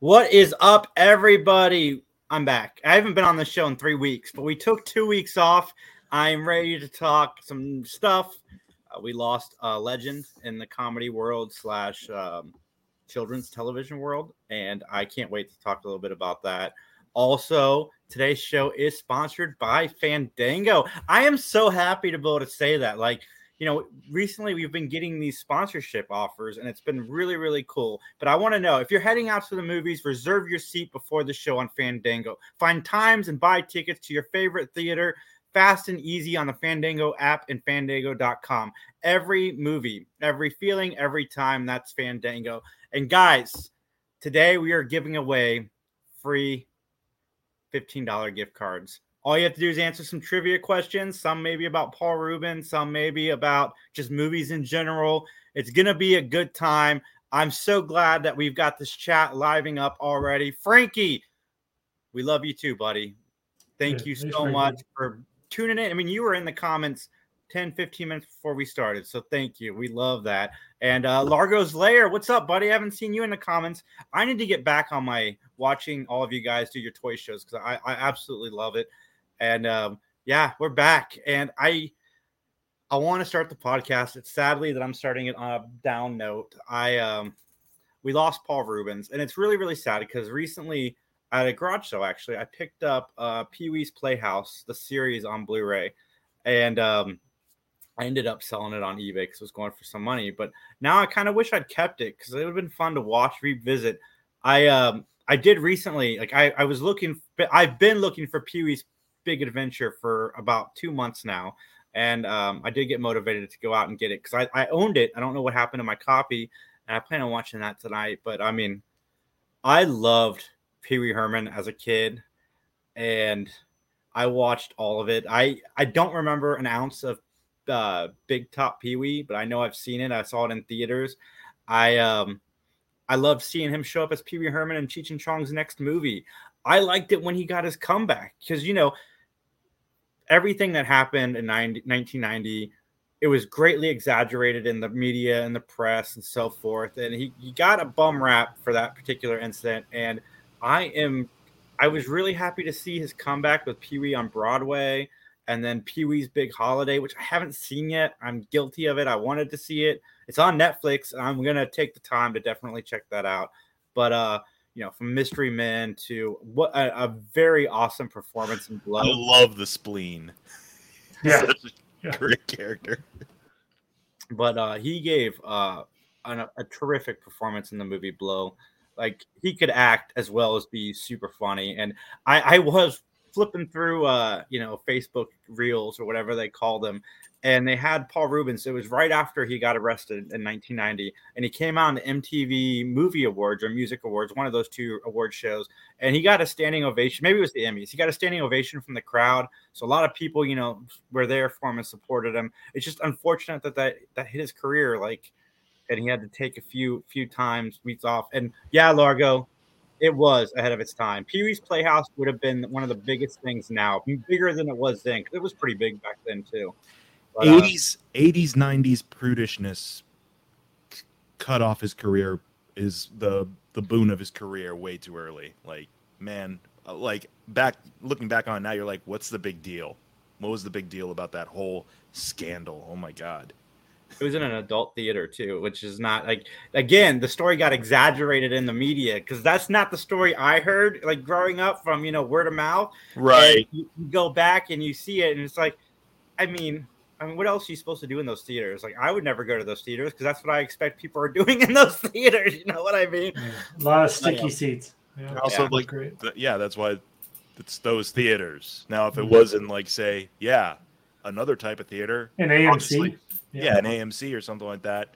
What is up, everybody? I'm back. I haven't been on the show in three weeks, but we took two weeks off. I'm ready to talk some stuff. Uh, we lost a legend in the comedy world slash um, children's television world, and I can't wait to talk a little bit about that. Also, today's show is sponsored by Fandango. I am so happy to be able to say that. Like, you know, recently we've been getting these sponsorship offers and it's been really, really cool. But I want to know if you're heading out to the movies, reserve your seat before the show on Fandango. Find times and buy tickets to your favorite theater fast and easy on the Fandango app and fandango.com. Every movie, every feeling, every time, that's Fandango. And guys, today we are giving away free $15 gift cards. All you have to do is answer some trivia questions, some maybe about Paul Reubens, some maybe about just movies in general. It's going to be a good time. I'm so glad that we've got this chat living up already. Frankie, we love you too, buddy. Thank yeah, you so much for tuning in. I mean, you were in the comments 10, 15 minutes before we started. So thank you. We love that. And uh, Largo's Lair, what's up, buddy? I haven't seen you in the comments. I need to get back on my watching all of you guys do your toy shows because I, I absolutely love it. And um, yeah, we're back. And I I want to start the podcast. It's sadly that I'm starting it on a down note. I um we lost Paul Reubens, and it's really, really sad because recently at a garage show, actually, I picked up uh Pee Wee's Playhouse, the series on Blu-ray, and um I ended up selling it on eBay because it was going for some money. But now I kind of wish I'd kept it because it would have been fun to watch, revisit. I um I did recently, like I, I was looking, I've been looking for Pee Wee's Big Adventure for about two months now. And um, I did get motivated to go out and get it because I, I owned it. I don't know what happened to my copy. And I plan on watching that tonight. But I mean, I loved Pee Wee Herman as a kid. And I watched all of it. I, I don't remember an ounce of uh, Big Top Pee Wee, but I know I've seen it. I saw it in theaters. I um I loved seeing him show up as Pee Wee Herman in Cheech and Chong's next movie. I liked it when he got his comeback because you know everything that happened in 90, 1990 it was greatly exaggerated in the media and the press and so forth and he, he got a bum rap for that particular incident and i am i was really happy to see his comeback with pee-wee on broadway and then pee-wee's big holiday which i haven't seen yet. I'm guilty of it. I wanted to see it. It's on netflix i'm gonna take the time to definitely check that out. But uh you know, from Mystery Men to what a, a very awesome performance in Blow. I love the spleen. Yeah, yeah. great character. But uh, he gave uh, an, a terrific performance in the movie Blow. Like he could act as well as be super funny. And I, I was flipping through, uh, you know, Facebook reels or whatever they call them, and they had Paul Reubens. It was right after he got arrested in 1990, and he came on the MTV Movie Awards or Music Awards, one of those two award shows, and he got a standing ovation. Maybe it was the Emmys. He got a standing ovation from the crowd. So a lot of people, you know, were there for him and supported him. It's just unfortunate that that, that hit his career, like, and he had to take a few few times weeks off. And yeah, Largo, it was ahead of its time. Pee Wee's Playhouse would have been one of the biggest things now, bigger than it was then. It was pretty big back then too. 80s, 80s, 90s prudishness cut off his career is the the boon of his career way too early. Like, man, uh, like back looking back on now, you're like, what's the big deal? What was the big deal about that whole scandal? Oh my god. It was in an adult theater too, which is not like again the story got exaggerated in the media because that's not the story I heard like growing up from you know word of mouth. Right. You, you go back and you see it, and it's like, I mean, I mean, what else are you supposed to do in those theaters? Like, I would never go to those theaters because that's what I expect people are doing in those theaters. You know what I mean? Yeah. A lot of sticky seats. Yeah. Also, yeah. like, great. yeah, that's why it's those theaters. Now, if it mm-hmm. was in, like, say, yeah, another type of theater, an AMC, yeah. yeah, an AMC or something like that,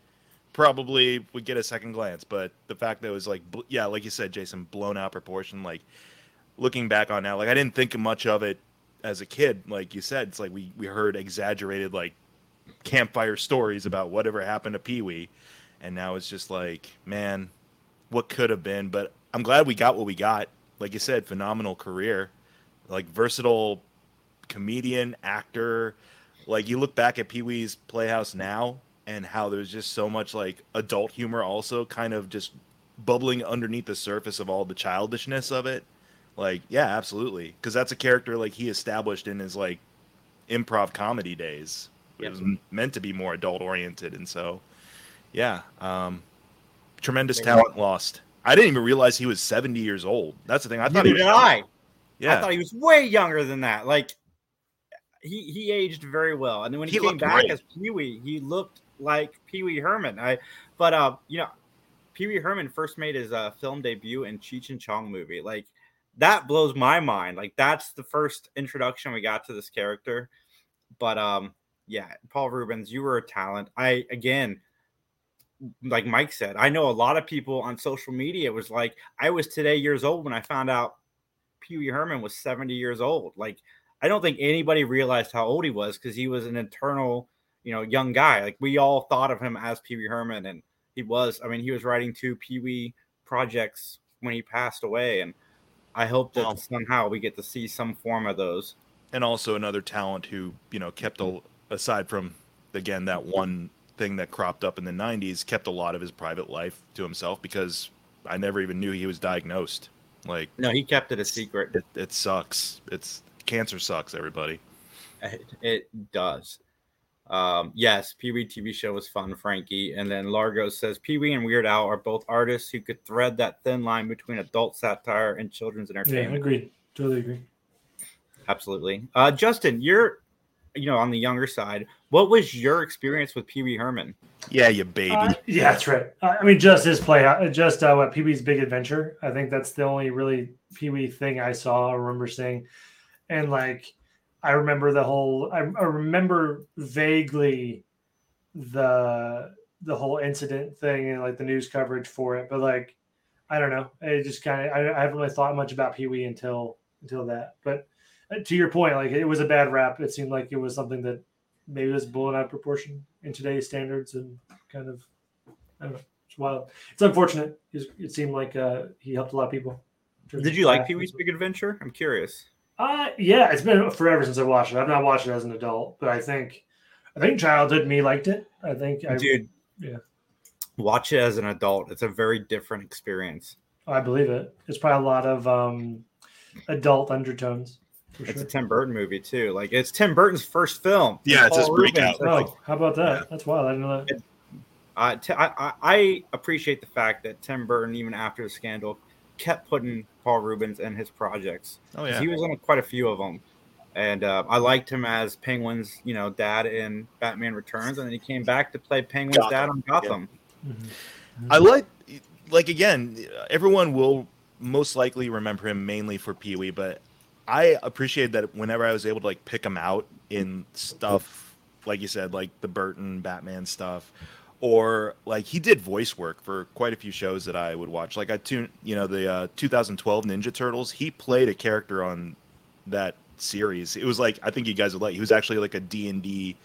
probably would get a second glance. But the fact that it was like, yeah, like you said, Jason, blown out proportion. Like, looking back on now, like, I didn't think much of it as a kid, like you said, it's like we we heard exaggerated like campfire stories about whatever happened to Pee Wee, and now it's just like, man, what could have been. But I'm glad we got what we got. Like you said, phenomenal career, like versatile comedian, actor, Like you look back at Pee Wee's Playhouse now, and how there's just so much like adult humor, also kind of just bubbling underneath the surface of all the childishness of it. Like, yeah, absolutely, because that's a character like he established in his like improv comedy days. It was meant to be more adult oriented, and so yeah, um, tremendous Maybe. talent lost. I didn't even realize he was 70 years old. That's the thing. I thought Neither he was did. I. Yeah, I thought he was way younger than that. Like he he aged very well, and then when he, He came back great. as Pee Wee, he looked like Pee Wee Herman. I but uh you know Pee Wee Herman first made his uh, film debut in Cheech and Chong movie. Like that blows my mind. Like that's the first introduction we got to this character. But um yeah, Paul Reubens, you were a talent. I again like Mike said, I know a lot of people on social media was like, I was today years old when I found out Pee Wee Herman was 70 years old. Like, I don't think anybody realized how old he was because he was an internal, you know, young guy. Like, we all thought of him as Pee Wee Herman, and he was. I mean, he was writing two Pee Wee projects when he passed away, and I hope that Wow. somehow we get to see some form of those. and also another talent who you know kept a, aside from again that one thing that cropped up in the 90s kept a lot of his private life to himself because i never even knew he was diagnosed like No, he kept it a secret. it, it sucks it's cancer sucks everybody It, it does. Um, yes, Pee Wee TV show was fun, Frankie. And then Largo says Pee Wee and Weird Al are both artists who could thread that thin line between adult satire and children's entertainment. Yeah, entertainment. agreed. Totally agree. Absolutely. Uh, Justin, you're, you know, on the younger side. What was your experience with Pee Wee Herman? yeah you baby Uh, yeah, that's right. Uh, I mean, just his play, uh, just uh, what Pee Wee's Big Adventure. I think that's the only really Pee Wee thing I saw. I remember seeing, and like, I remember the whole. I, I remember vaguely the the whole incident thing and like the news coverage for it, but like, I don't know. It just kind of. I, I haven't really thought much about Pee Wee until until that. But uh, to your point, like it was a bad rap. It seemed like it was something that maybe was blown out of proportion in today's standards and kind of I don't know. It's wild. It's unfortunate. It seemed like uh, he helped a lot of people. Did you like Pee Wee's. Big Adventure? I'm curious. Uh, yeah, it's been forever since I watched it. I've not watched it as an adult, but I think, I think childhood me liked it. I think I, Dude, yeah. watch it as an adult. It's a very different experience. I believe it. It's probably a lot of um, adult undertones. For It's sure. a Tim Burton movie too. Like it's Tim Burton's first film. Yeah, it's his Paul breakout. Reubens, like, Oh, how about that? That's wild. I didn't know that. Uh, t- I, I, I appreciate the fact that Tim Burton, even after the scandal, kept putting Paul Reubens in his projects. oh 'Cause yeah He was on quite a few of them. And uh, I liked him as Penguin's, you know, dad in Batman Returns, and then he came back to play Penguin's Gotham, dad on Gotham. Mhm. I like, like again, everyone will most likely remember him mainly for Pee Wee, but I appreciate that whenever I was able to like pick him out in stuff, like you said, like the Burton Batman stuff, or like he did voice work for quite a few shows that I would watch. Like I tune, you know, the uh, 2012 Ninja Turtles. He played a character on that series. It was like I think you guys would like. He was actually like a D and D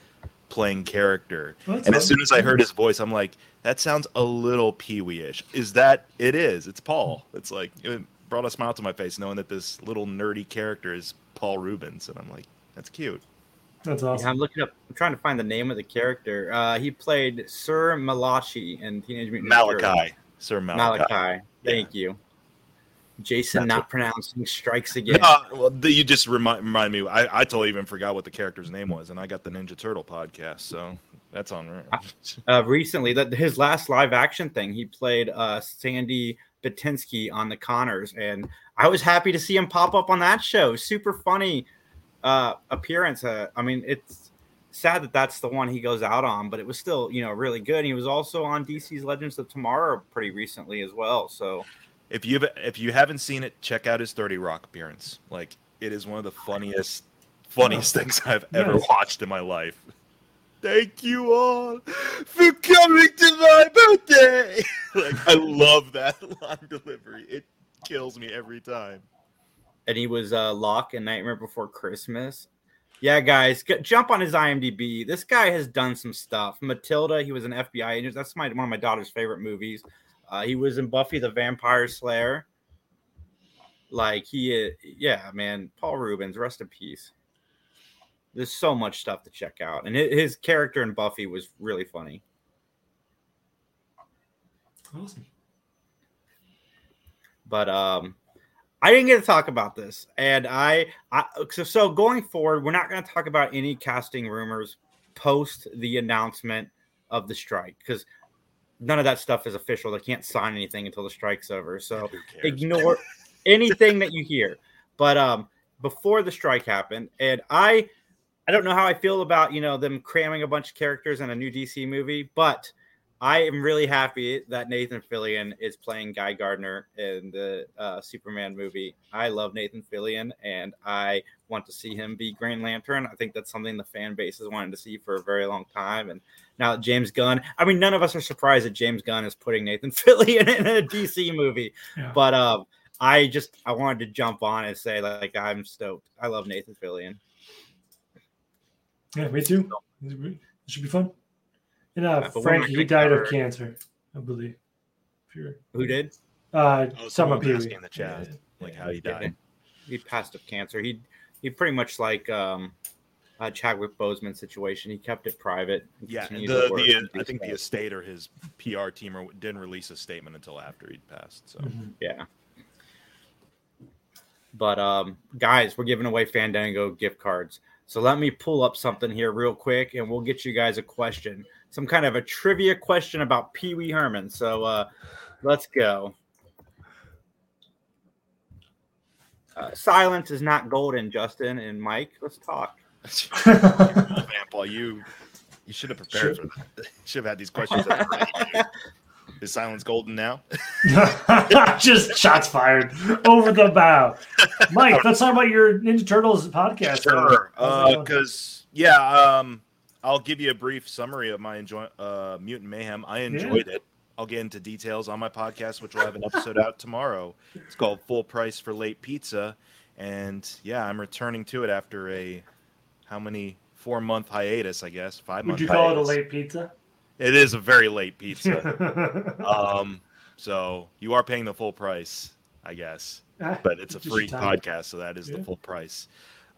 playing character. Well, And as soon as I heard his voice, I'm like, that sounds a little Pee Wee ish. Is that it is? It's Paul. It's like it brought a smile to my face knowing that this little nerdy character is Paul Reubens, and I'm like, that's cute. That's Yeah, awesome. I'm looking up. I'm trying to find the name of the character. Uh, he played Sir Malachi in Teenage Mutant Ninja Turtles. Malachi, Sir Malachi. Malachi. Thank you. Jason That's not what- pronouncing strikes again. Uh, well, the, you just remind, remind me. I, I totally even forgot what the character's name was, and I got the Ninja Turtle podcast, so that's on. uh, recently that his last live action thing he played uh sandy batinsky on the conners and i was happy to see him pop up on that show super funny uh appearance uh, i mean it's sad that that's the one he goes out on but it was still you know really good he was also on dc's legends of tomorrow pretty recently as well so if you if you haven't seen it, check out his Thirty Rock appearance. Like it is one of the funniest, funniest things I've ever Nice. watched in my life. Thank you all for coming to my birthday. like I love that line delivery. It kills me every time. And he was uh Lock in Nightmare Before Christmas. Yeah, guys, jump on his IMDb. This guy has done some stuff. Matilda, he was an FBI agent. That's my one of my daughter's favorite movies. Uh, he was in Buffy the Vampire Slayer. Like he, uh, yeah, man, Paul Reubens, rest in peace. there's so much stuff to check out, and his character in Buffy was really funny. Awesome. but um i didn't get to talk about this and i, I so, so going forward we're not going to talk about any casting rumors post the announcement of the strike because none of that stuff is official. They can't sign anything until the strike's over. So ignore anything that you hear. But um before the strike happened and i i don't know how i feel about you know them cramming a bunch of characters in a new dc movie but I am really happy that Nathan Fillion is playing Guy Gardner in the uh, Superman movie. I love Nathan Fillion, and I want to see him be Green Lantern. I think that's something the fan base has wanted to see for a very long time. And now that James Gunn, I mean, none of us are surprised that James Gunn is putting Nathan Fillion in a DC movie. Yeah. But um, I just I wanted to jump on and say like I'm stoked. I love Nathan Fillion. Yeah, me too. It should be fun. And uh, but we're Frankie, he died cover- of cancer, I believe. If you're, Who did? uh, Oh, Summer someone was asking in the chat, like how he died. he passed of cancer. He he pretty much like um uh, Chadwick Boseman situation. He kept it private. Yeah, continued the, the I think the estate or his PR team or didn't release a statement until after he'd passed. So Mhm. yeah. But um, guys, we're giving away Fandango gift cards. So let me pull up something here real quick, and we'll get you guys a question, some kind of a trivia question about Pee Wee Herman. So uh, let's go. Uh, silence is not golden, Justin and Mike. Let's talk. Man, Paul, you you should have prepared for that. Should have had these questions. Is silence golden now? Just shots fired over the bow. Mike, let's talk about your Ninja Turtles podcast. Sure. How's that going? Because yeah, um, I'll give you a brief summary of my enjoy uh, Mutant Mayhem. I enjoyed it. I'll get into details on my podcast, which will have an episode out tomorrow. It's called Full Price for Late Pizza, and yeah, I'm returning to it after a how many four month hiatus, I guess five Would you call it a late pizza? It is a very late pizza. um, so you are paying the full price, I guess Ah, but it's a free podcast, so that is Yeah. the full price.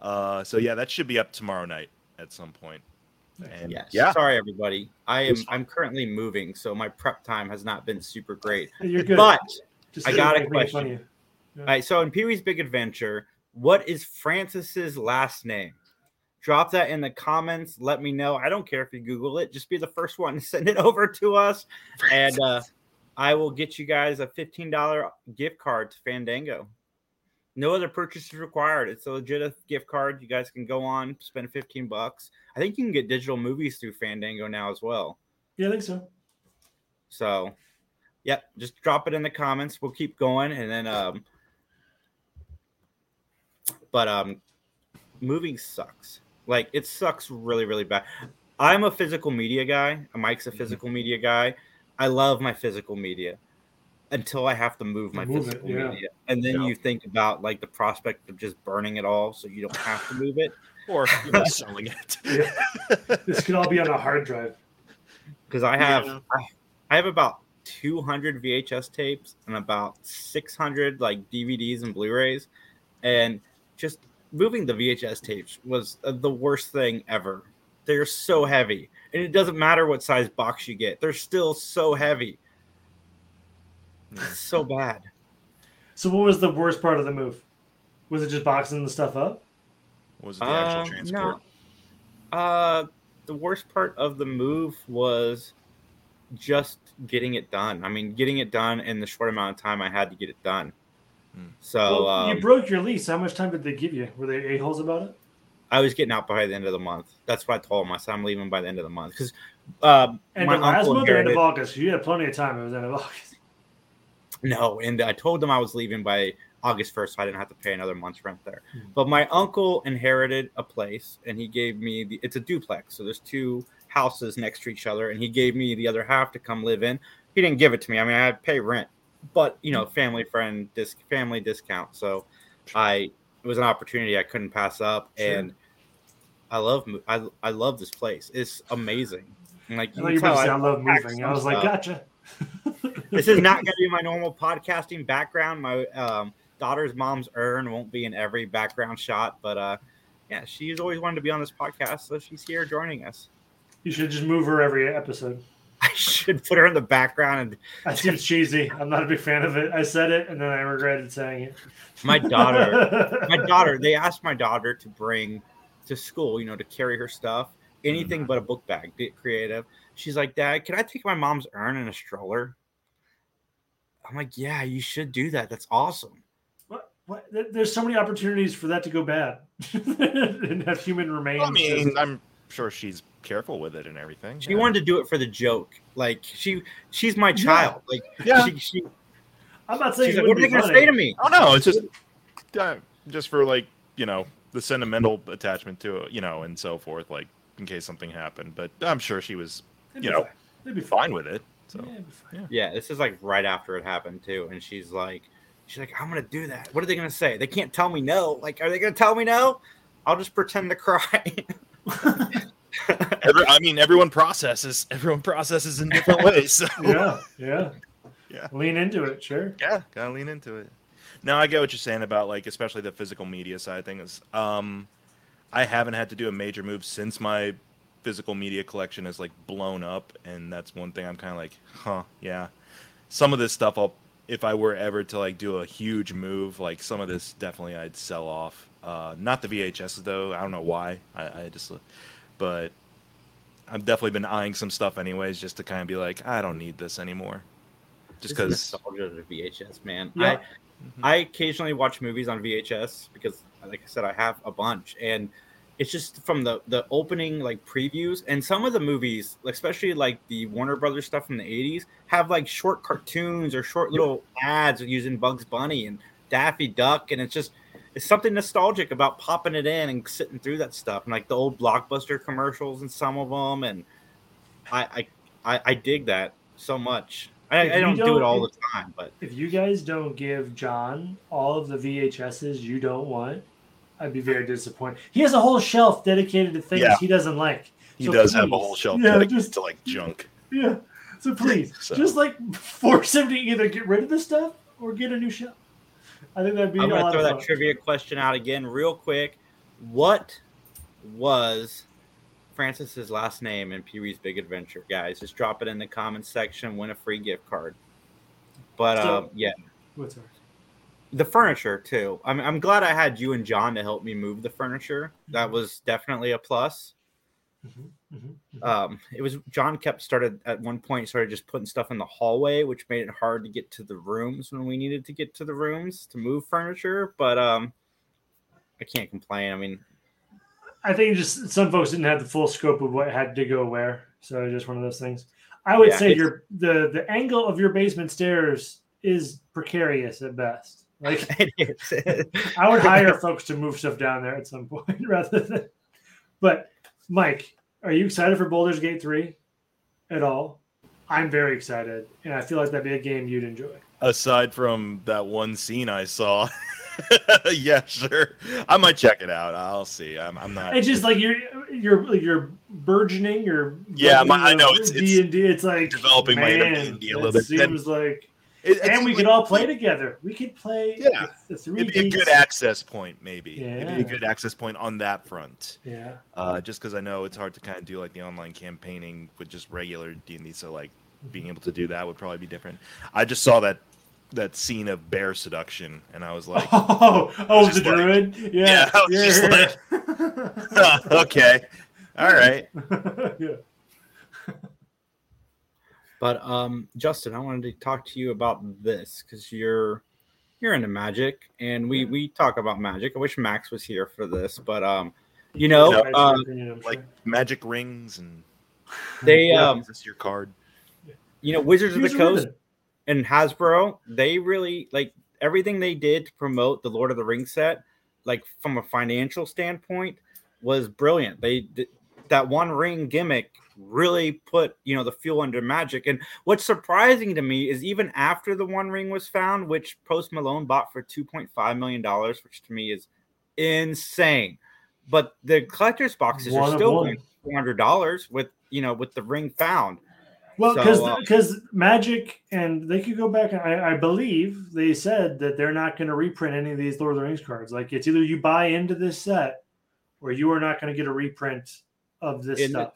Uh, so yeah, that should be up tomorrow night at some point. And Yes. yeah, Sorry, everybody. I am I'm currently moving, so my prep time has not been super great. You're good. But Just I got a make me fun of question. you. All right, so in Pee Wee's Big Adventure, what is Francis's last name? Drop that in the comments. Let me know. I don't care if you Google it. Just be the first one to send it over to us, and uh, I will get you guys a fifteen dollar gift card to Fandango. No other purchases required. It's a legit gift card. You guys can go on spend fifteen bucks. I think you can get digital movies through Fandango now as well. Yeah, I think so. So, yep, just drop it in the comments. We'll keep going, and then um, but um, moving sucks. Like it sucks really, really bad. I'm a physical media guy. Mike's a physical media guy. I love my physical media until I have to move my Move it, physical yeah. media, and then Yeah. you think about like the prospect of just burning it all, so you don't have to move it. or you know, selling it. Yeah. This could all be on a hard drive. because I have Yeah. I, I have about 200 VHS tapes and about 600 like DVDs and Blu-rays, and just moving the VHS tapes was uh, the worst thing ever. They're so heavy, and it doesn't matter what size box you get; they're still so heavy. It's so bad. So, what was the worst part of the move? Was it just boxing the stuff up? Was it the actual Um, transport? no. Uh, the worst part of the move was just getting it done. I mean, getting it done in the short amount of time I had to get it done. Hmm. So well, um, you broke your lease. How much time did they give you? Were they a holes about it? I was getting out by the end of the month. That's what I told him. I said I'm leaving by the end of the month because uh, End my of last month or end of August? You had plenty of time. It was end of August. No, and I told them I was leaving by August 1st, so I didn't have to pay another month's rent there. Hmm. But my uncle inherited a place, and he gave me the. It's a duplex, so there's two houses next to each other, and he gave me the other half to come live in. He didn't give it to me. I mean, I had to pay rent, but you know, family friend disc, family discount. So I it was an opportunity I couldn't pass up, Sure. and I love I I love this place. It's amazing. And like I you thought you tell, I I- love moving. I was like, gotcha. This is not going to be my normal podcasting background. My um, daughter's mom's urn won't be in every background shot, but uh, yeah, she's always wanted to be on this podcast, so she's here joining us. You should just move her every episode. I should put her in the background and I seems cheesy. I'm not a big fan of it. I said it and then I regretted saying it. my daughter my daughter they asked my daughter to bring to school you know to carry her stuff anything but a book bag get creative she's like dad can i take my mom's urn in a stroller i'm like yeah you should do that that's awesome What, what, there's so many opportunities for that to go bad and have human remains. I mean, I'm sure she's careful with it and everything. she wanted to do it for the joke like she she's my child like Yeah. she, she, I'm not saying she's like what are they gonna say to me Oh don't. It's just uh, just for like you know the sentimental attachment to it, you know, and so forth. Like in case something happened, but I'm sure she was They'd you know, fine. They'd be fine with it. So Yeah, it'd be fine. yeah this is like right after it happened too and she's like she's like i'm gonna do that what are they gonna say they can't tell me no like are they gonna tell me no i'll just pretend to cry Every, I mean, everyone processes. Everyone processes in different ways. So yeah, yeah, Yeah. Lean into it, sure. yeah, gotta lean into it. Now I get what you're saying about like, especially the physical media side of things. Um, I haven't had to do a major move since my physical media collection is like blown up, and that's one thing I'm kind of like, huh, yeah. Some of this stuff, I'll if I were ever to like do a huge move, like some of this definitely I'd sell off. Uh, not the VHS though. I don't know why. I, I just, but I've definitely been eyeing some stuff anyways, just to kind of be like, I don't need this anymore. Just This is because nostalgia to VHS, man. Yeah. I I occasionally watch movies on VHS because, like I said, I have a bunch, and it's just from the the opening like previews. And some of the movies, especially like the Warner Brothers stuff from the '80s, have like short cartoons or short little ads using Bugs Bunny and Daffy Duck, and it's just it's something nostalgic about popping it in and sitting through that stuff, and like the old blockbuster commercials and some of them, and I I I, I dig that so much. I, I don't, do don't- it all the time, but If you guys don't give John all of the VHSs you don't want, I'd be very disappointed. He has a whole shelf dedicated to things Yeah. he doesn't like. he So does have a whole shelf yeah, dedicated just- to like junk. Yeah. So please, So- just like force him to either get rid of the stuff or get a new shelf. I think that'd be I'm gonna throw that fun. trivia question out again, real quick. What was Francis's last name in Pee Wee's Big Adventure, guys? Just drop it in the comments section. Win a free gift card. But uh, So- yeah, What's ours? The furniture too. I'm I'm glad I had you and John to help me move the furniture. That was definitely a plus. Mhm, mhm, mhm. um it was john kept started at one point started just putting stuff in the hallway which made it hard to get to the rooms when we needed to get to the rooms to move furniture but um i can't complain i mean I think just some folks didn't have the full scope of what had to go where, so just one of those things. I would Yeah, say your the the angle of your basement stairs is precarious at best. Like it is. I would hire folks to move stuff down there at some point rather than. But Mike, are you excited for Baldur's Gate three at all? I'm very excited, and I feel like that'd be a game you'd enjoy. Aside from that one scene I saw, yeah, sure, I might check it out. I'll see. I'm, I'm not. It's just like you're you're you're burgeoning. You're Yeah, my- I know, it's- it's D and D. It's like developing my inner man, D&D little bit. Seems like, it- and we could all play together. We could play. Yeah. the three. It'd be a good access point, maybe. Yeah. It'd be a good access point on that front. Yeah, Uh, just because I know it's hard to kind of do like the online campaigning with just regular D and D, so like being able to do that would probably be different. I just saw that that scene of bear seduction, and I was like, oh, oh, the like- druid. Yeah, Yeah, I was just okay, all right. yeah. But um justin i wanted to talk to you about this because you're you're into magic and we we talk about magic i wish max was here for this but um you know No, uh, Like magic rings and they yeah, um is this your card? you know wizards of the coast ribbon. and Hasbro, they really like everything they did to promote the Lord of the Rings set, like from a financial standpoint, was brilliant. They th- that one ring gimmick really put you know the fuel under magic. And what's surprising to me is even after the one ring was found, which Post Malone bought for two point five million dollars, which to me is insane. But the collector's boxes One are still one. going four hundred dollars with you know with the ring found. Well, So, because uh, because Magic and they could go back. and I, I believe they said that they're not going to reprint any of these Lord of the Rings cards. Like it's either you buy into this set or you are not going to get a reprint of this stuff.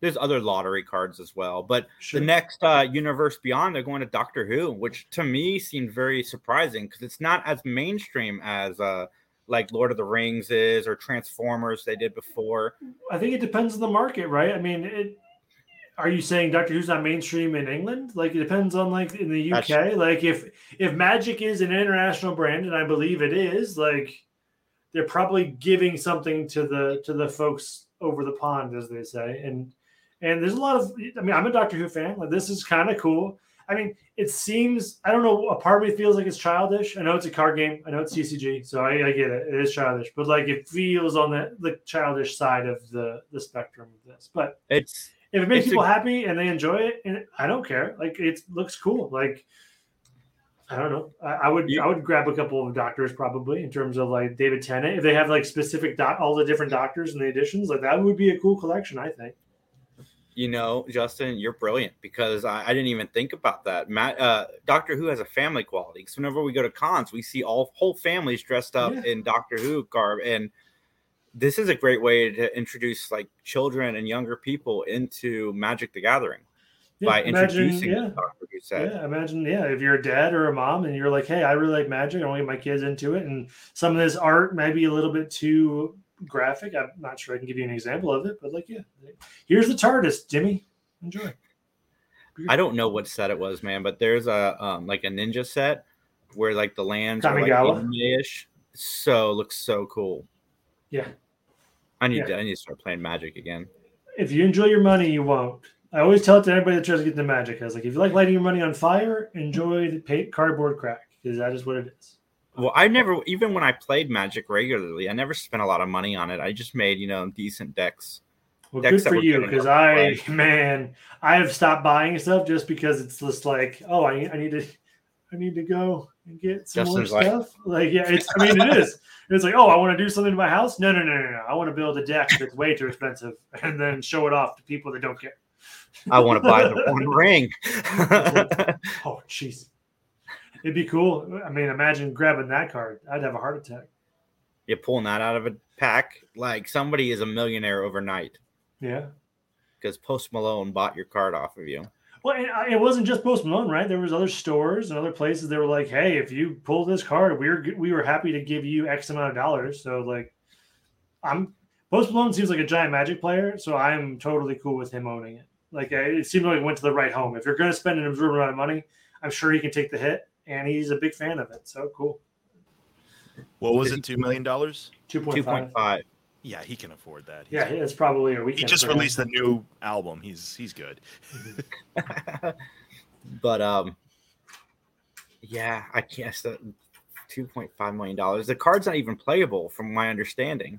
There's other lottery cards as well, but Sure. the next uh, universe beyond, they're going to Doctor Who, which to me seemed very surprising because it's not as mainstream as uh, like Lord of the Rings is or Transformers they did before. I think it depends on the market, right? I mean, it. Are you saying Doctor Who's not mainstream in England? Like it depends on like in the UK. That's- Like if if Magic is an international brand, and I believe it is, like they're probably giving something to the to the folks over the pond, as they say. And and there's a lot of. I mean, I'm a Doctor Who fan. Like this is kind of cool. I mean, it seems I don't know. A part of me feels like it's childish. I know it's a card game. I know it's CCG, so I, I get it. It is childish, but like it feels on the the childish side of the the spectrum of this. But It's if it makes It's a- people happy and they enjoy it, and I don't care. Like it looks cool. Like I don't know. I, I would You- I would grab a couple of doctors probably in terms of like David Tennant if they have like specific doc all the different doctors and the editions. Like that would be a cool collection. I think. You know, Justin, you're brilliant because I, I didn't even think about that. Matt, uh, Doctor Who has a family quality. Because whenever we go to cons, we see all whole families dressed up Yeah. in Doctor Who garb, and this is a great way to introduce like children and younger people into Magic the Gathering Yeah, by imagine, introducing yeah. Doctor Who set. Yeah, imagine, yeah, if you're a dad or a mom and you're like, hey, I really like magic, I want to get my kids into it. And some of this art might be a little bit too graphic. I'm not sure I can give you an example of it, but like, yeah, here's the TARDIS, Jimmy. Enjoy. I don't know what set it was, man, but there's a um, like a ninja set where like the lands are like anime-ish. So looks so cool. Yeah. I need Yeah. to I need to start playing Magic again. If you enjoy your money, you won't. I always tell it to everybody that tries to get into magic. I was like, if you like lighting your money on fire, enjoy the cardboard crack because that is what it is. Well, I never even when I played Magic regularly, I never spent a lot of money on it. I just made you know decent decks. Well, Decks good for you because I, man, I have stopped buying stuff just because it's just like, oh, I need, I need to, I need to go and get some Justin's more like- stuff. Like, yeah, it's, I mean, it is. It's like, oh, I want to do something to my house. No, no, no, no, no. I want to build a deck that's way too expensive and then show it off to people that don't care. I want to buy the one ring. Oh, jeez. It'd be cool. I mean, imagine grabbing that card. I'd have a heart attack. You're pulling that out of a pack like somebody is a millionaire overnight Yeah. because Post Malone bought your card off of you. Well, and I- it wasn't just Post Malone, right? There was other stores and other places that were like, "Hey, if you pull this card, we're we were happy to give you X amount of dollars." So, like, I'm Post Malone seems like a giant Magic player, so I'm totally cool with him owning it. Like, it seemed like it went to the right home. If you're going to spend an absurd amount of money, I'm sure he can take the hit, and he's a big fan of it. So cool. What was it? Two million dollars? Two Two point point five. five. Yeah, he can afford that. He's Yeah, good. it's probably a week. he just for him. released a new album. He's he's good. but um, yeah, I can't. So Two point five million dollars. The card's not even playable, from my understanding.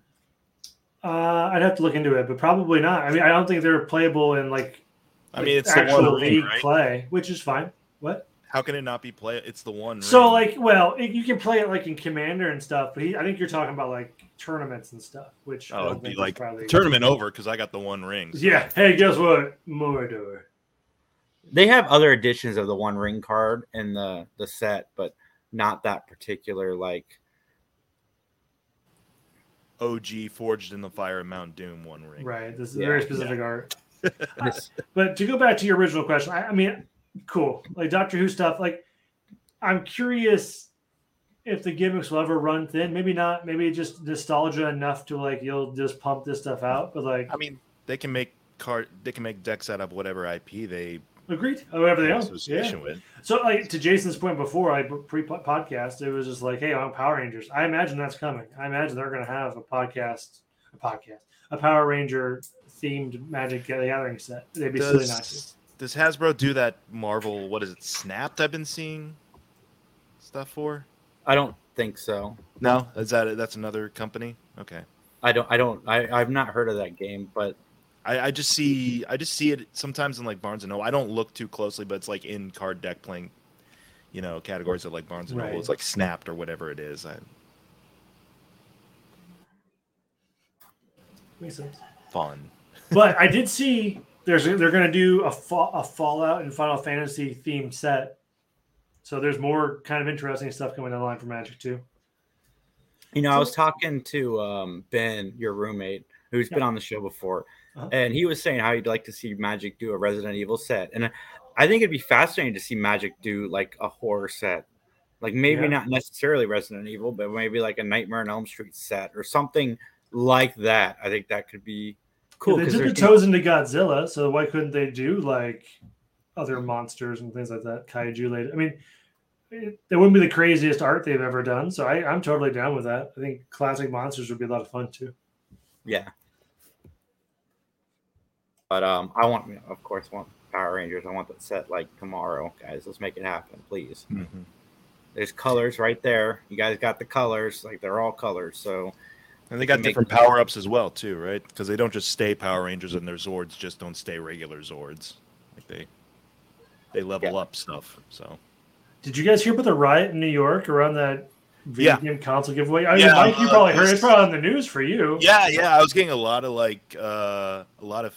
Uh, I'd have to look into it, but probably not. I mean, I don't think they're playable in like, I mean, like, it's the actual one ring, league right? play, which is fine. What? How can it not be play? It's the one. So like, well, it, you can play it like in Commander and stuff, but he, I think you're talking about like tournaments and stuff, which oh, don't it'd be like probably tournament over because I got the one ring. so- Yeah. Hey, guess what? Mordor. They have other editions of the One Ring card in the the set, but not that particular. Like, OG forged in the fire of Mount Doom one ring. Right. This is Yeah, very specific art. this, But to go back to your original question, I, I mean, cool. Like Doctor Who stuff. Like, I'm curious if the gimmicks will ever run thin. Maybe not. Maybe just nostalgia enough to like you'll just pump this stuff out. But like, I mean, they can make card. They can make decks out of whatever IP they agreed. Oh, However they have own. Yeah. association with. So, like to Jason's point before, I pre podcast, it was just like, hey, I'm Power Rangers. I imagine that's coming. I imagine they're going to have a podcast, a podcast, a Power Ranger themed Magic Gathering set. They'd be silly not to. Does, does Hasbro do that Marvel? What is it? Snapped? I've been seeing stuff for. I don't think so. No, is that that's another company? Okay. I don't. I don't. I, I've not heard of that game, but I, I just see I just see it sometimes in like Barnes and Noble. I don't look too closely, but it's like in card deck playing, you know, categories of like Barnes and Noble. Right. It's like Snapped or whatever it is. I, Makes sense. fun. But I did see there's they're going to do a, fa- a Fallout and Final Fantasy themed set. So there's more kind of interesting stuff coming down the line for Magic too. You know, I was talking to um, Ben, your roommate, who's been on the show before, Uh-huh. and he was saying how he'd like to see Magic do a Resident Evil set, and I think it'd be fascinating to see Magic do like a horror set, like maybe Yeah. not necessarily Resident Evil, but maybe like a Nightmare on Elm Street set or something like that. I think that could be cool. they 'cause did their there's- toes into Godzilla, so why couldn't they do like other monsters and things like that? Kaiju later. I mean, it, it wouldn't be the craziest art they've ever done. So I, I'm totally down with that. I think classic monsters would be a lot of fun too. Yeah. But um, I want, of course, want Power Rangers. I want that set like tomorrow, guys. Let's make it happen, please. Mhm. There's colors right there. You guys got the colors, like they're all colors. So And they got Make- different power ups as well, too, right? Because they don't just stay Power Rangers, and their Zords just don't stay regular Zords. Like they they level Yeah. up stuff. So Did you guys hear about the riot in New York around that video Yeah. game console giveaway? I mean, Yeah, Mike, you uh, probably heard it. It's probably on the news for you. yeah, yeah, I was getting a lot of like uh, a lot of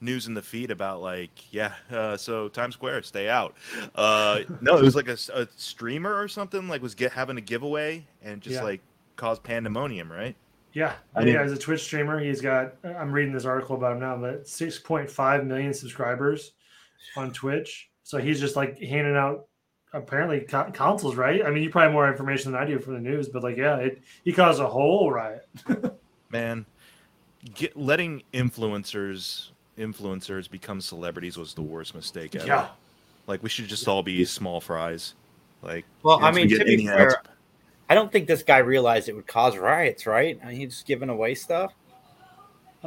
news in the feed about like yeah, uh, so Times Square, stay out. Uh, no, it was like a streamer or something like was get having a giveaway and just Yeah. like caused pandemonium, right? Yeah, I I mean- yeah, as a Twitch streamer, he's got. I'm reading this article about him now, but 6.5 million subscribers on Twitch. So he's just like handing out apparently co- consoles, right? I mean, you probably have more information than I do from the news, but like, yeah, it he caused a whole riot. Man, get, letting influencers influencers become celebrities was the worst mistake ever. Yeah, Like we should just all be small fries. Like Well, I mean, to be fair, outs- I don't think this guy realized it would cause riots, right? I mean, he's giving away stuff.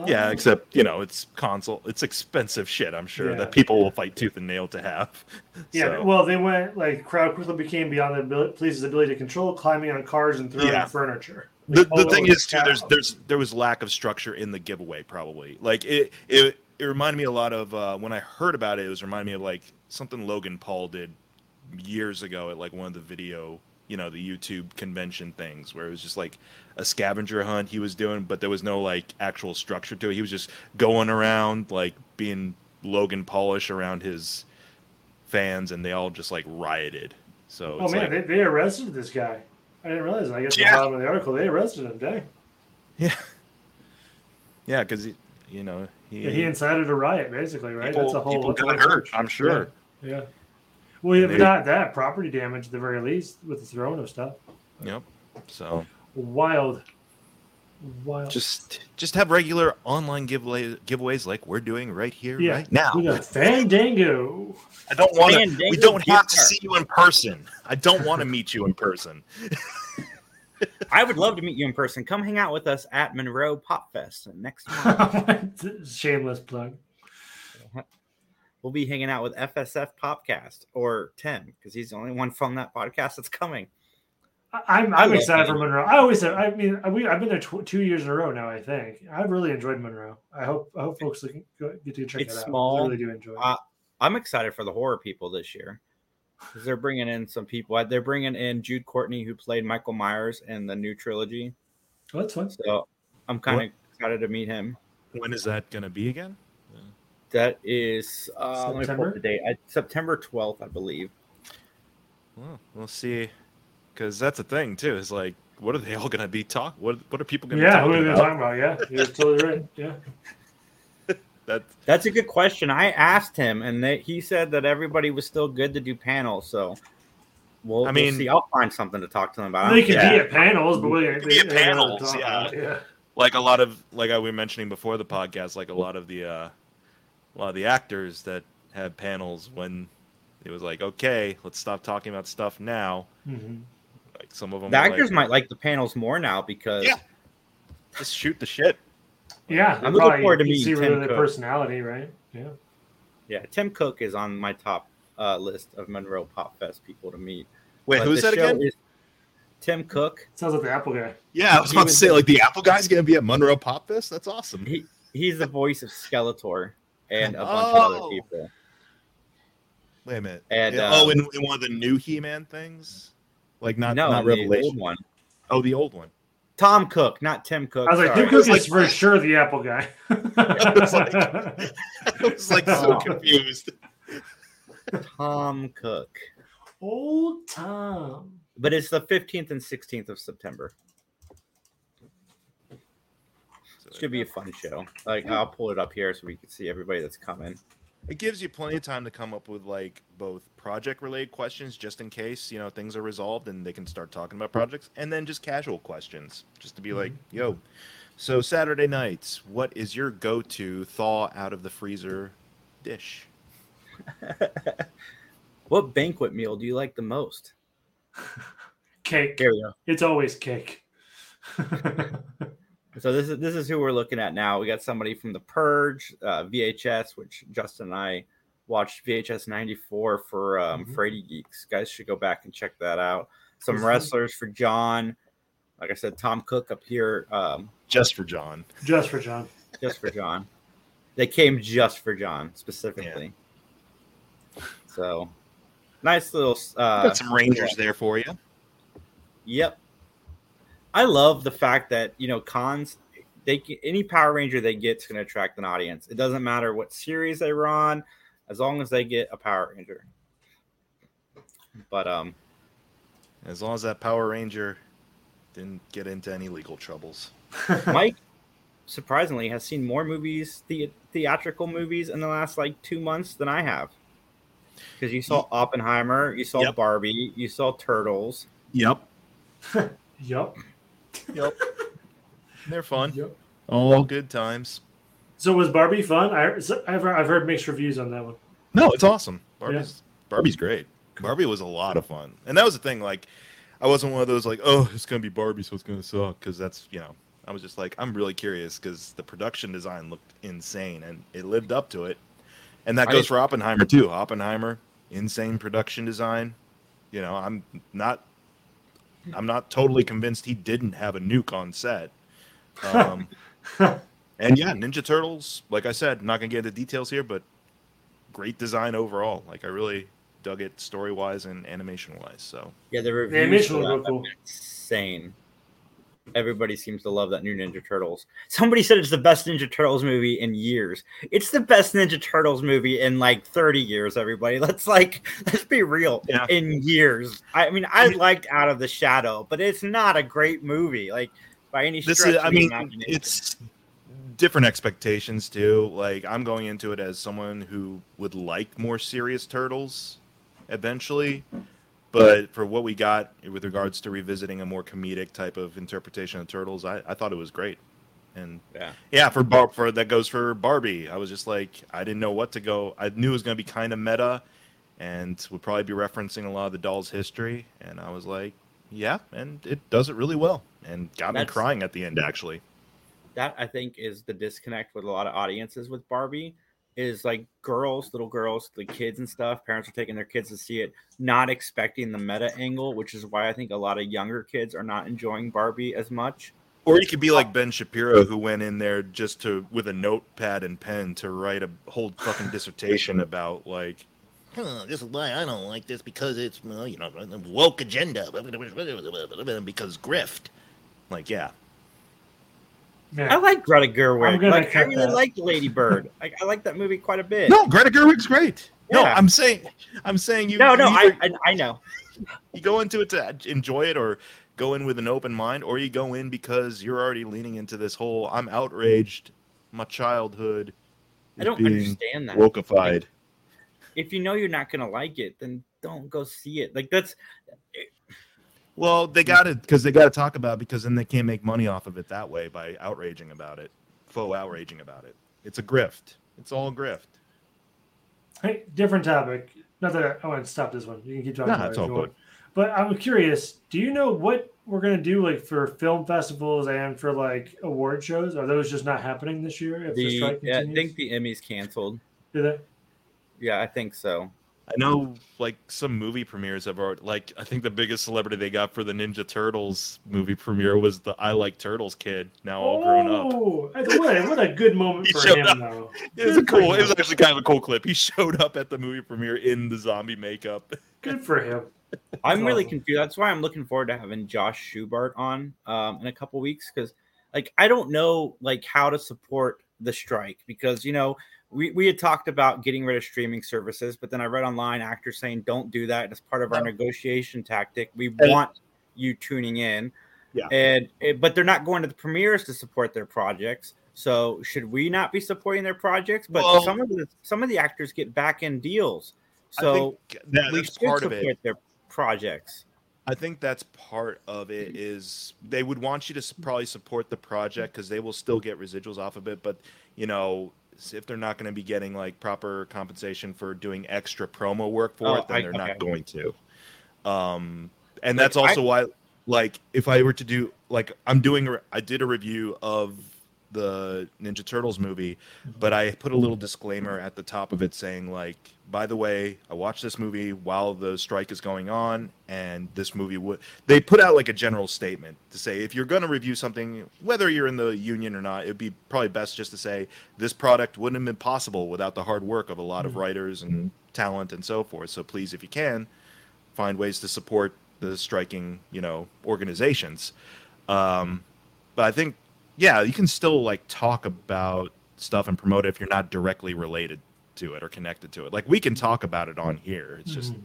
yeah, Um, except you know it's console. It's expensive shit. I'm sure Yeah. that people will fight tooth and nail to have. yeah. So, Well, they went like crowd quickly became beyond the ability, police's ability to control, climbing on cars and throwing Yeah. furniture. the, Like, the thing holy is too, there's there's there was lack of structure in the giveaway. Probably like it it it reminded me a lot of uh, when I heard about it. It was reminding me of like something Logan Paul did years ago at like one of the video you know the YouTube convention things where it was just like a scavenger hunt he was doing, but there was no like actual structure to it. He was just going around like being Logan Paulish around his fans, and they all just like rioted. So Oh it's man, like, they, they arrested this guy. I didn't realize. I guess Yeah. the bottom of the article they arrested him. Dang, yeah, yeah, because he, you know he, Yeah, he incited a riot, basically, right? people, That's a whole. people that's got hurt. bunch. I'm sure. Yeah. Well, if They- not that, property damage at the very least with the throwing of stuff. Yep. So Wild. Wild. just just have regular online giveaway, giveaways like we're doing right here, yeah. right now. We got Fandango. I don't want to. We don't have to see you in person. I don't want to meet you in person. I would love to meet you in person. Come hang out with us at Monroe Pop Fest next month. Shameless plug. We'll be hanging out with FSF Popcast or Tim because he's the only one from that podcast that's coming. I- I'm, I I'm love excited for Monroe. Monroe. I always said, I mean, we, I've been there tw- two years in a row now. I think I've really enjoyed Monroe. I hope, I hope folks can go- get to check It's it out. small. I really do enjoy it. Uh, I'm excited for the horror people this year because they're bringing in some people. They're bringing in Jude Courtney, who played Michael Myers in the new trilogy. oh, that's fun. So I'm kind of excited to meet him. When is that going to be again? That is uh, let me pull September? up the date. I, September 12th, I believe. Well, we'll see. Because that's the thing too. Is like, what are they all going to be talk? What What are people going to Yeah, be who are talking they about? talking about? Yeah, you're totally right. Yeah. That That's a good question. I asked him, and they, he said that everybody was still good to do panels. So, we'll, I I mean- mean, see. I'll find something to talk to them about. They can Yeah. be at panels, but we They be at they- they don't panels, yeah. yeah. like a lot of like I were mentioning before the podcast, like a lot of the uh, a lot of the actors that had panels when it was like, okay, let's stop talking about stuff now. Mhm. Like some of them, the actors like, might like the panels more now because Yeah. just shoot the shit. Yeah, I'm looking probably- forward to you meeting see Tim really their Cook. personality, right? Yeah. yeah, Tim Cook is on my top uh, list of Monroe Pop Fest people to meet. Wait, But who's that again? is Tim Cook. Sounds like the Apple guy. Yeah, I was He about to was- say like the Apple guy's gonna be at Monroe Pop Fest. That's awesome. He he's the voice of Skeletor and a bunch of other Oh. people. Wait a minute. And, Yeah, uh, oh, in, in one of the new He-Man things, like not no, not the Revelation. old one. Oh, the old one. Tom Cook, not Tim Cook. I was like, sorry. Tim Cook was is like- for sure the Apple guy. was like- I was like so Oh. confused. Tom Cook. Old Tom. But it's the 15th and 16th of September. Should be a fun show. Like I'll pull it up here so we can see everybody that's coming. It gives you plenty of time to come up with like both project related questions just in case, you know, things are resolved and they can start talking about projects and then just casual questions just to be like, mm-hmm. yo, so Saturday nights, what is your go-to thaw out of the freezer dish? what banquet meal do you like the most? Cake. Here we go. It's always cake. So this is this is who we're looking at now. We got somebody from the Purge, uh, VHS, which Justin and I watched VHS '94 for um, Mhm. Frady Geeks. Guys should go back and check that out. Some wrestlers for John. Like I said, Tom Cook up here, um, Just for John. Just for John. just for John. They came just for John specifically. So nice little. Uh, Got some Rangers there for you. Yep. I love the fact that you know cons they get- any Power Ranger they get is going to attract an audience. It doesn't matter what series they run, as long as they get a Power Ranger. But um, As long as that Power Ranger didn't get into any legal troubles. Mike surprisingly has seen more movies, the theatrical movies, in the last like two months than I have. Because you saw Oppenheimer, you saw Yep. Barbie, you saw Turtles. Yep. Yup. Yep. They're fun. Yup. Oh. All good times. So was Barbie fun? I, I've, I've heard mixed reviews on that one. No, it's awesome. Barbie's Barbie's great. Barbie was a lot of fun, and that was the thing. Like, I wasn't one of those like, oh, it's gonna be Barbie, so it's gonna suck, because that's you know. I was just like, I'm really curious because the production design looked insane, and it lived up to it. And that goes did- for Oppenheimer too. Oppenheimer, insane production design. You know, I'm not, I'm not totally convinced he didn't have a nuke on set. Um, and yeah, Ninja Turtles, like I said, not gonna get into details here, but great design overall. Like I really dug it story wise and animation wise. So Yeah, the reviews animation was cool. have insane. Everybody seems to love that new Ninja Turtles. Somebody said it's the best Ninja Turtles movie in years. It's the best Ninja Turtles movie in like 30 years, everybody. Let's like let's be real. Yeah. In years. I mean, I liked Out of the Shadow, but it's not a great movie, like by any stretch this is, of I mean, it's different expectations too. Like I'm going into it as someone who would like more serious turtles eventually. But for what we got with regards to revisiting a more comedic type of interpretation of turtles, I, I thought it was great. And yeah. Yeah, for Bar for that goes for Barbie. I was just like, I didn't know what to go. I knew it was going to be kind of meta, and would probably be referencing a lot of the doll's history. And I was like, yeah, and it does it really well, and got me crying at the end. Actually, that I think is the disconnect with a lot of audiences with Barbie is like girls, little girls, the kids and stuff. Parents are taking their kids to see it, not expecting the meta angle, which is why I think a lot of younger kids are not enjoying Barbie as much. or you could be like Ben Shapiro, who went in there just to with a notepad and pen to write a whole fucking dissertation about like. Huh, this is why I don't like this because it's well, you know woke agenda because grift. Like yeah, I like Greta Gerwig. I'm Like I really that. like Lady Bird. like I like that movie quite a bit. no, Greta Gerwig's great. No, I'm saying, I'm saying you. no, no, you I, I I know. you go into it to enjoy it or go in with an open mind or you go in because you're already leaning into this whole i'm outraged my childhood I don't being understand that. wokeified If you know you're not gonna like it, then don't go see it. Like that's well they mm. got it because they got to talk about it because then they can't make money off of it that way by outraging about it faux outraging about it it's a grift it's all a grift hey, different topic. Not that I, I want to stop this one. You can keep talking Nah, about it's it. all good. want. But I'm curious. Do you know what we're gonna do like for film festivals and for like award shows? Are those just not happening this year? If the, the strike yeah, I think the Emmys canceled. Do they? Yeah, I think so. I know like some movie premieres have already like i think the biggest celebrity they got for the ninja turtles movie premiere was the i like turtles kid now all grown up Oh, what a, what a good moment for him, up. though. It was a Good for cool. It was actually kind of a cool clip. He showed up at the movie premiere in the zombie makeup. Good for him. I'm really confused. That's why I'm looking forward to having Josh Schubart on um, in a couple weeks because, like, I don't know like how to support the strike because you know we we had talked about getting rid of streaming services, but then I read online actors saying don't do that. It's part of our negotiation tactic. We And- want you tuning in. Yeah. And eh, but they're not going to the premieres to support their projects. So should we not be supporting their projects? But Well- some of the some of the actors get back end deals. I So think that, we that's should part of support it. their projects. I think that's part of it. Is they would want you to probably support the project because they will still get residuals off of it. But you know, s- if they're not going to be getting like proper compensation for doing extra promo work for Oh, it, then I- they're okay. not going to. Um, and Like, that's also why, like, if I were to do like I'm doing, I did a review of the Ninja Turtles movie, but I put a little disclaimer at the top of it saying like, by the way, I watched this movie while the strike is going on, and this movie would. They put out like a general statement to say if you're going to review something, whether you're in the union or not, it'd be probably best just to say this product wouldn't have been possible without the hard work of a lot of writers and talent and so forth. So please, if you can, find ways to support the striking, you know, organizations. Um, but I think, yeah, you can still like talk about stuff and promote it if you're not directly related to it or connected to it. Like we can talk about it on here. It's just, Mhm.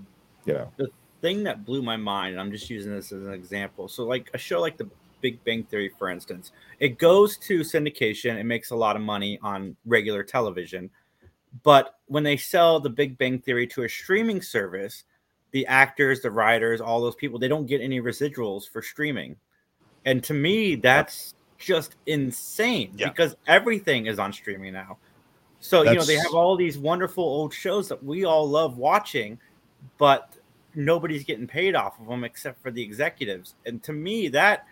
you know, The thing that blew my mind, and I'm just using this as an example. So, like a show like The Big Bang Theory, for instance, it goes to syndication, it makes a lot of money on regular television. But when they sell The Big Bang Theory to a streaming service, the actors, the writers, all those people, they don't get any residuals for streaming. And to me, that's just insane Yeah. because everything is on streaming now. So, you know, they have all these wonderful old shows that we all love watching, but nobody's getting paid off of them except for the executives. And to me, that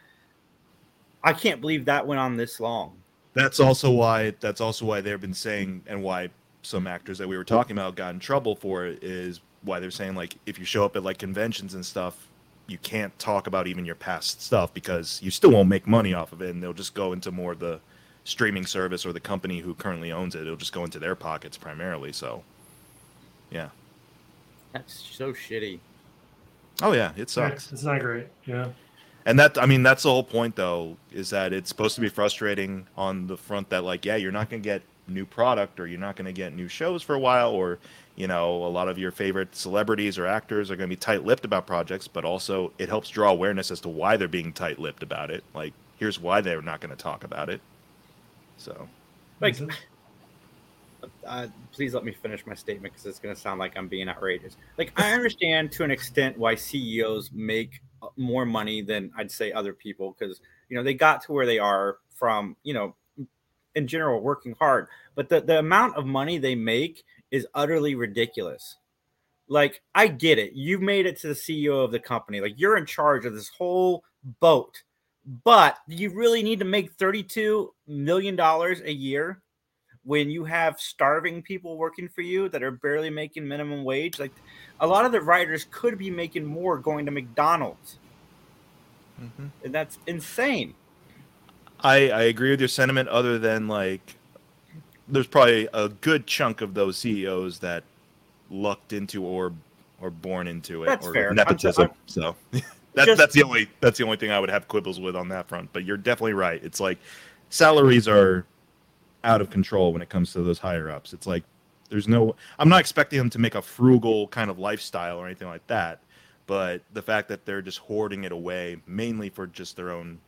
I can't believe that went on this long. that's also why that's also why they've been saying and why some actors that we were talking about got in trouble for it is why they're saying like if you show up at like conventions and stuff you can't talk about even your past stuff because you still won't make money off of it and they'll just go into more the streaming service or the company who currently owns it it'll just go into their pockets primarily so yeah That's so shitty. oh yeah it Yeah, sucks It's not great. Yeah. And that I mean that's the whole point though is that it's supposed to be frustrating on the front that like yeah you're not going to get new product or you're not going to get new shows for a while or you know a lot of your favorite celebrities or actors are going to be tight-lipped about projects but also it helps draw awareness as to why they're being tight-lipped about it. Like here's why they're not going to talk about it. So. Like, uh, please let me finish my statement because it's going to sound like I'm being outrageous. Like, I understand to an extent why CEOs make uh, more money than I'd say other people because you know they got to where they are from you know in general working hard, but the the amount of money they make is utterly ridiculous. Like, I get it. You made it to the CEO of the company. Like, you're in charge of this whole boat. But you really need to make $32 million a year when you have starving people working for you that are barely making minimum wage? Like, a lot of the writers could be making more going to McDonald's. Mm-hmm. And that's insane. I, I agree with your sentiment other than like there's probably a good chunk of those CEOs that lucked into or or born into it That's or fair. I'm- nepotism. I'm- so that's Just- that's the only that's the only thing I would have quibbles with on that front. But you're definitely right. It's like salaries are out of control when it comes to those higher ups. It's like there's no I'm not expecting them to make a frugal kind of lifestyle or anything like that. But the fact that they're just hoarding it away mainly for just their own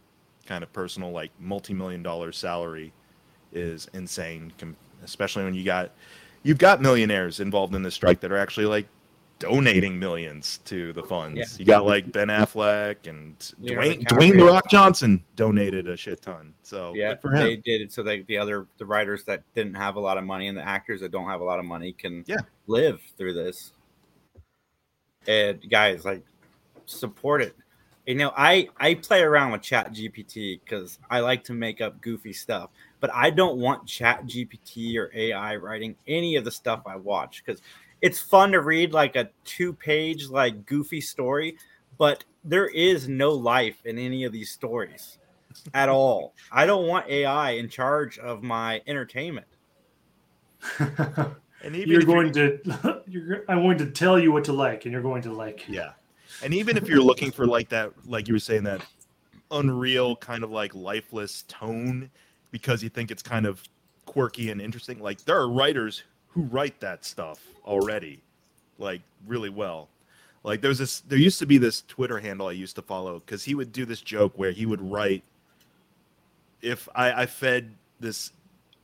kind of personal like multi-million dollar salary is insane especially when you got you've got millionaires involved in this strike that are actually like donating millions to the funds Yeah. you got like ben affleck and Leonardo dwayne, dwayne the rock johnson donated a shit ton so Yeah, for him they did it so that the other the writers that didn't have a lot of money and the actors that don't have a lot of money can Yeah. live through this. And guys, like support it. You know, I I play around with Chat GPT because I like to make up goofy stuff, but I don't want Chat GPT or AI writing any of the stuff I watch because it's fun to read like a two page like goofy story, but there is no life in any of these stories at all. I don't want AI in charge of my entertainment. and even you're if going to you're I'm going to tell you what to like and you're going to like. Yeah. And even if you're looking for like that, like you were saying, that unreal kind of like lifeless tone because you think it's kind of quirky and interesting, like there are writers who write that stuff already, like really well. Like there's this there used to be this Twitter handle I used to follow because he would do this joke where he would write if I, I fed this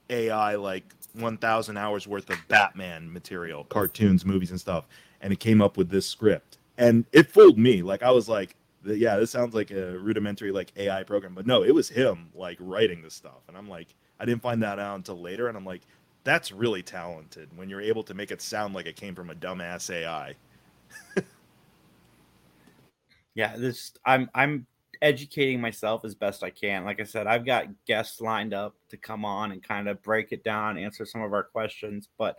AI like 1,000 hours worth of Batman material, cartoons, movies, and stuff, and it came up with this script, and it fooled me. Like I was like, yeah, this sounds like a rudimentary like AI program, but no, it was him like writing this stuff, and I'm like, I didn't find that out until later, and I'm like, that's really talented when you're able to make it sound like it came from a dumbass AI. Yeah, this I'm I'm educating myself as best I can. Like I said, I've got guests lined up to come on and kind of break it down, answer some of our questions, but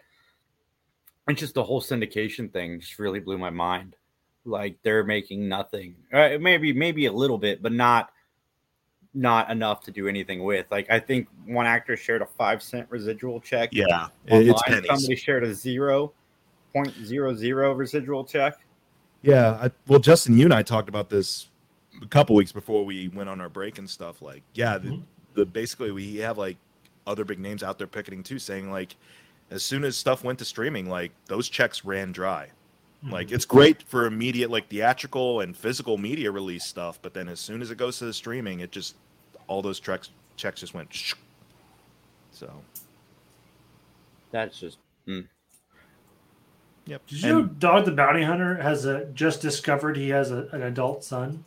it's just the whole syndication thing just really blew my mind. Like they're making nothing, uh, maybe maybe a little bit, but not not enough to do anything with. Like I think one actor shared a five cent residual check. Yeah, online. it's pennies. Somebody shared a zero point zero zero residual check. Yeah, I, well, Justin, you and I talked about this a couple weeks before we went on our break and stuff. Like, yeah, the, Mhm. the basically we have like other big names out there picketing too, saying like, as soon as stuff went to streaming, like those checks ran dry. Mm-hmm. Like, it's great for immediate like theatrical and physical media release stuff, but then as soon as it goes to the streaming, it just all those checks checks just went. Shh. So, That's just hmm. yep. Did you know Dog the Bounty Hunter has a, just discovered he has a, an adult son?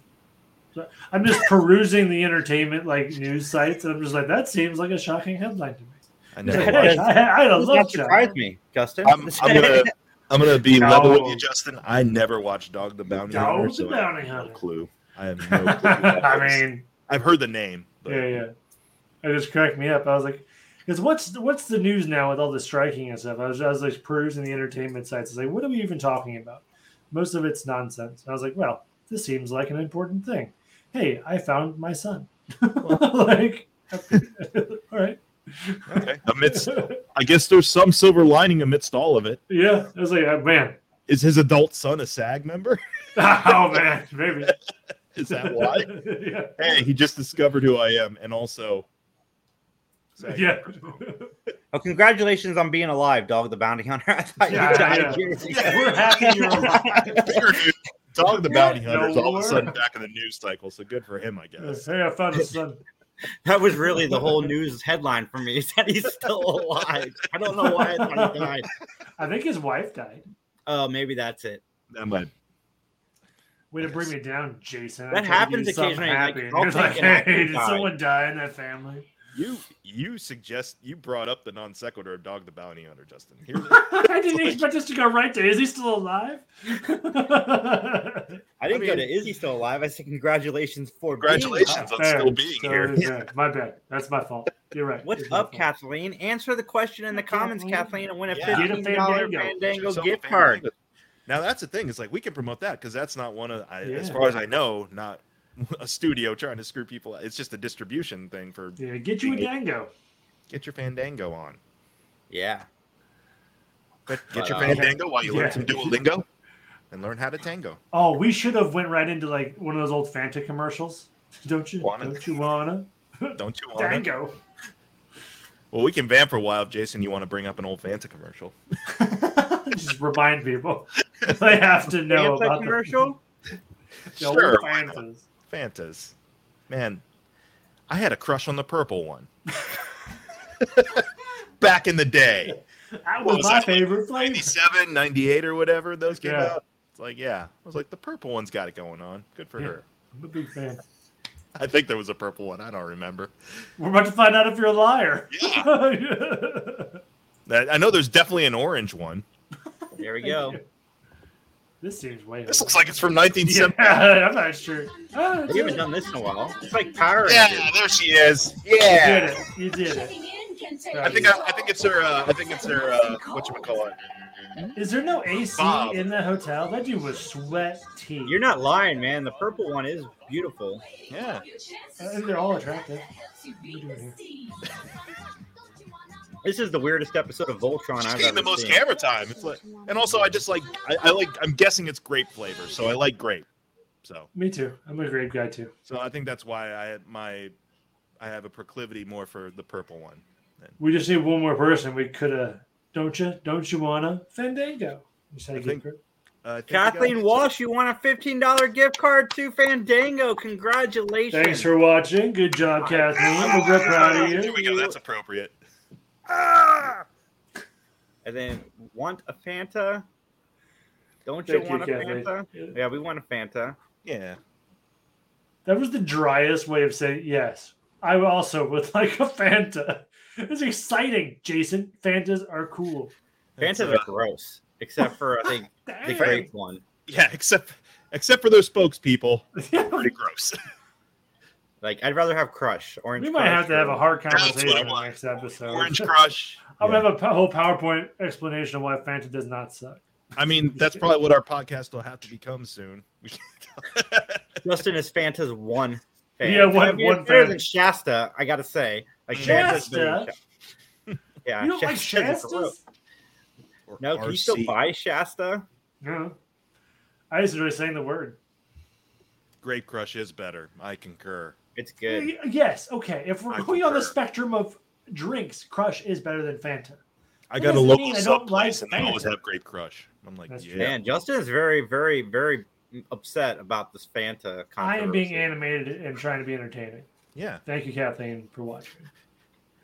So I'm just perusing the entertainment like news sites, and I'm just like, that seems like a shocking headline to me. I It's never like, That I, I had a does love not child. surprise me, Justin. I'm, I'm gonna I'm gonna be No. level with you, Justin. I never watched Dog the Bounty Dog Hunter, the so I have Bounty no Hunter. clue. I have no clue. I mean, I've heard the name. But yeah, yeah. It just cracked me up. I was like, because what's what's the news now with all the striking and stuff? I was, I was like perusing the entertainment sites. I was like, what are we even talking about? Most of it's nonsense. And I was like, well, this seems like an important thing. Hey, I found my son. like, all right. Okay. Amidst, I guess there's some silver lining amidst all of it. yeah, I was like, oh, man, Is his adult son a SAG member? oh man, maybe. Is that why? yeah. hey, he just discovered who I am, and also. SAG Yeah. member. Well, congratulations on being alive, Dog the Bounty Hunter. I thought Yeah, you died yeah. years ago. We're happy you're alive. Bigger news. Dog the Bounty No Hunter is all of a sudden back in the news cycle, so good for him, I guess. Hey, I found a son. That was really the whole news headline for me is that he's still alive. I don't know why I thought he died. I think his wife died. Oh, maybe that's it. That might Way to bring me down, Jason. That I tried to happens occasionally, like, happy, and I'll you're take like, hey, did someone die in that family? You you suggest you brought up the non sequitur of Dog the Bounty Hunter, Justin. Here's I didn't expect us to go right to is he still alive? I didn't I go to is he still alive? I said congratulations for Congratulations being on alive. still being So here. is that. My bad. That's my fault. You're right. What's up. Kathleen? Answer the question in the comments, Kathleen. Kathleen, and win a yeah. fifteen dollar Fandango. Fandango gift card. Now that's the thing. It's like we can promote that because that's not one of, I, as far as I know, not a studio trying to screw people. out. It's just a distribution thing for Yeah, get you a dango. get your Fandango on. Yeah. But Get But, your uh, Fandango while you learn some Duolingo and learn how to tango. Oh, we should have went right into like one of those old Fanta commercials. Don't you? Wanna? Don't you wanna? Don't you want to? Dango. Well, we can vamp for a while if Jason, you want to bring up an old Fanta commercial. Just remind people. They have to know Fanta about commercial? the, the old Sure, why? Fantas. Fantas. Man, I had a crush on the purple one. Back in the day. That was was my that, favorite flavor. 97, 98 or whatever those came Yeah. out. It's like, yeah. I was like, the purple one's got it going on. Good for Yeah. her. I'm a big fan. I think there was a purple one. I don't remember. We're about to find out if you're a liar. Yeah. I know there's definitely an orange one. There we go. This seems way. This looks like it's from 1970. Yeah, I'm not sure. It's We haven't it. done this in a while. It's like Power Yeah, Rangers. there she is. Yeah, You did Yeah. it. You did it. I think I, I think it's her. Uh, I think it's her. Uh, what you call it? Is there no AC Bob. in the hotel? That dude was sweaty. You're not lying, man. The purple one is beautiful. Yeah. I think they're all attractive. This is the weirdest episode of Voltron She's I've getting ever the most seen. camera time. It's like, and also I just like I, I like I'm guessing it's grape flavor, so I like grape. So Me too. I'm a grape guy too. so I think that's why I had my I have a proclivity more for the purple one. We just need one more person. We could have. Don't you? Don't you wanna Fandango? You said I a think- gift. Uh, I think we got- Kathleen Walsh, you won a fifteen dollar gift card to Fandango. Congratulations! Thanks for watching. Good job, Kathleen. We're real proud of you. There we go. That's appropriate. Ah! And then want a Fanta? Don't you Thank you, want a Kathleen. Fanta? Yeah, we want a Fanta. Yeah. That was the driest way of saying yes. I also would like a Fanta. It's exciting, Jason. Fantas are cool. That's, Fantas uh, are gross, except for I think the Dang. grape one. Yeah, except except for those spokespeople. Pretty gross. Like I'd rather have Crush. Orange. we might Crush have to have a hard That's what I conversation in the next episode. Orange Crush. I'm gonna have a whole PowerPoint explanation of why Fanta does not suck. I mean, that's probably what our podcast will have to become soon. Justin is Fanta's one. Fan. Yeah, one- I mean, one it's better than Shasta. I gotta say, like Shasta? Fanta's better than Sha- Yeah, you don't like Shasta's gross. Shastas? No, can you still buy Shasta? No. I just enjoy saying the word. Grape Crush is better. I concur. It's good. Yes, okay. If we're I going on the spectrum of drinks, Crush is better than Fanta. I got a doesn't local mean I sub don't like place, and they always Fanta. have Grape Crush. I'm like, That's yeah. true. Man, Justin is very, very, very upset about this Fanta. I am being animated and trying to be entertaining. Yeah. Thank you, Kathleen, for watching.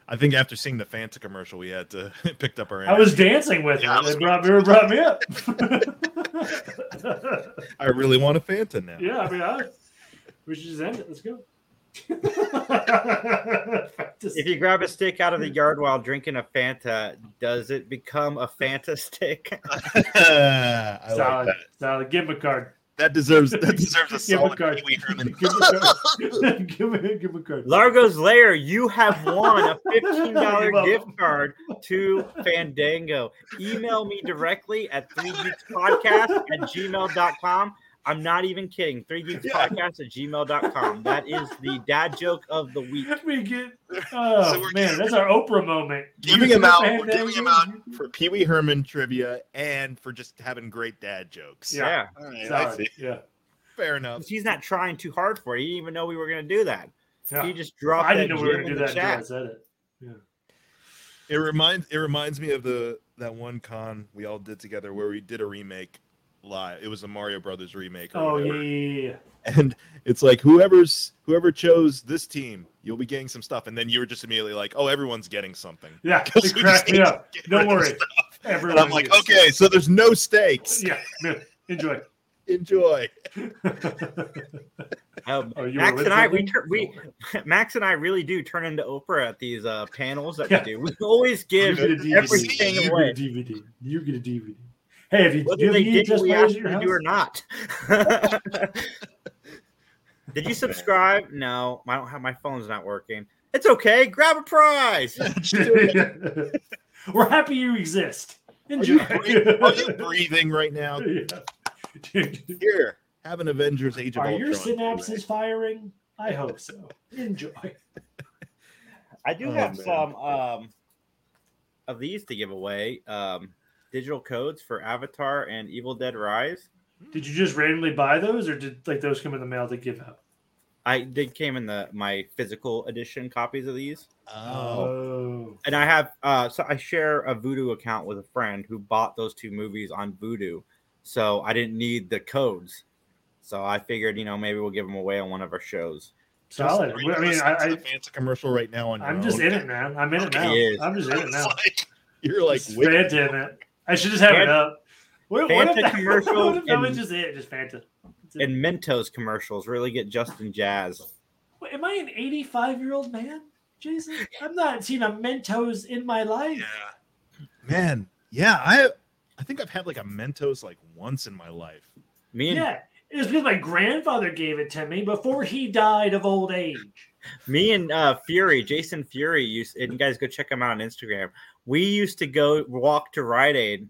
I think after seeing the Fanta commercial, we had to picked up our. I was dancing with Yeah, it. It brought, it brought me up. I really want a Fanta now. yeah, I mean, I, we should just end it. Let's go. If you grab a stick out of the yard while drinking a Fanta, does it become a Fanta stick? I like solid, that. solid. Give him a card. That deserves that deserves a Give him a solid card. Pee Wee Herman. Give a card. give, him, give a card. Largo's Lair, you have won a $15 gift card to Fandango. Email me directly at 3geekspodcast at gmail.com. I'm not even kidding. 3geekspodcast at gmail.com. That is the dad joke of the week. We get. Oh So we're man, that's our Oprah moment. Giving him out, we're giving him out for Pee Wee Herman trivia and for just having great dad jokes. Yeah. Yeah. All right, I see. Yeah. Fair enough. He's not trying too hard for it. He didn't even know we were going to do that. yeah. He just dropped I didn't know we were gonna do the that until I said it. It reminds it reminds me of the that one con we all did together where we did a remake live. It was a Mario Brothers remake. Or Oh yeah, whatever. yeah, yeah. And it's like whoever's whoever chose this team, you'll be getting some stuff, and then you were just immediately like, "Oh, everyone's getting something." Yeah, Because it cracked me up. Don't worry. Everyone And I'm like, gets- okay, so there's no stakes. Yeah, yeah. enjoy. Enjoy. Um, Oh, Max and I, we, tur- we Max and I really do turn into Oprah at these uh, panels that Yeah. we do. We always give get a DVD. everything you away. get a DVD. You get a DVD. Hey, if you do whether you they need did we players asked at to do or not. did you subscribe? No, I don't have my phone's not working. It's okay. Grab a prize. We're happy you exist. Are Enjoy. you, breathing, are you breathing right now? Yeah. Here, have an Avengers Age of Are your Ultron. synapses firing? I hope so. Enjoy. I do Oh, have man. some um, of these to give away. Um, digital codes for Avatar and Evil Dead Rise. Did you just randomly buy those, or did like those come in the mail to give out? I did came in the my physical edition copies of these. Oh, and I have uh so I share a Vudu account with a friend who bought those two movies on Vudu, so I didn't need the codes. So I figured, you know, maybe we'll give them away on one of our shows. solid. Are you I mean, listening I, to I, the commercial right now on I'm just own? in it, man. I'm in it now. He is. I'm just in it now. like- you're like, Just wait, in it. I should just have it up. What, what if Fanta that, commercial What if that was just it? Just Fanta. It. And Mentos commercials really get Justin Jazz. Wait, am I an 85 year old man, Jason? I've not seen a Mentos in my life. yeah, man, yeah. I I think I've had like a Mentos like once in my life. Me and Yeah, it was because my grandfather gave it to me before he died of old age. Me and uh Fury, Jason Fury used and you guys go check him out on Instagram. We used to go walk to Rite Aid.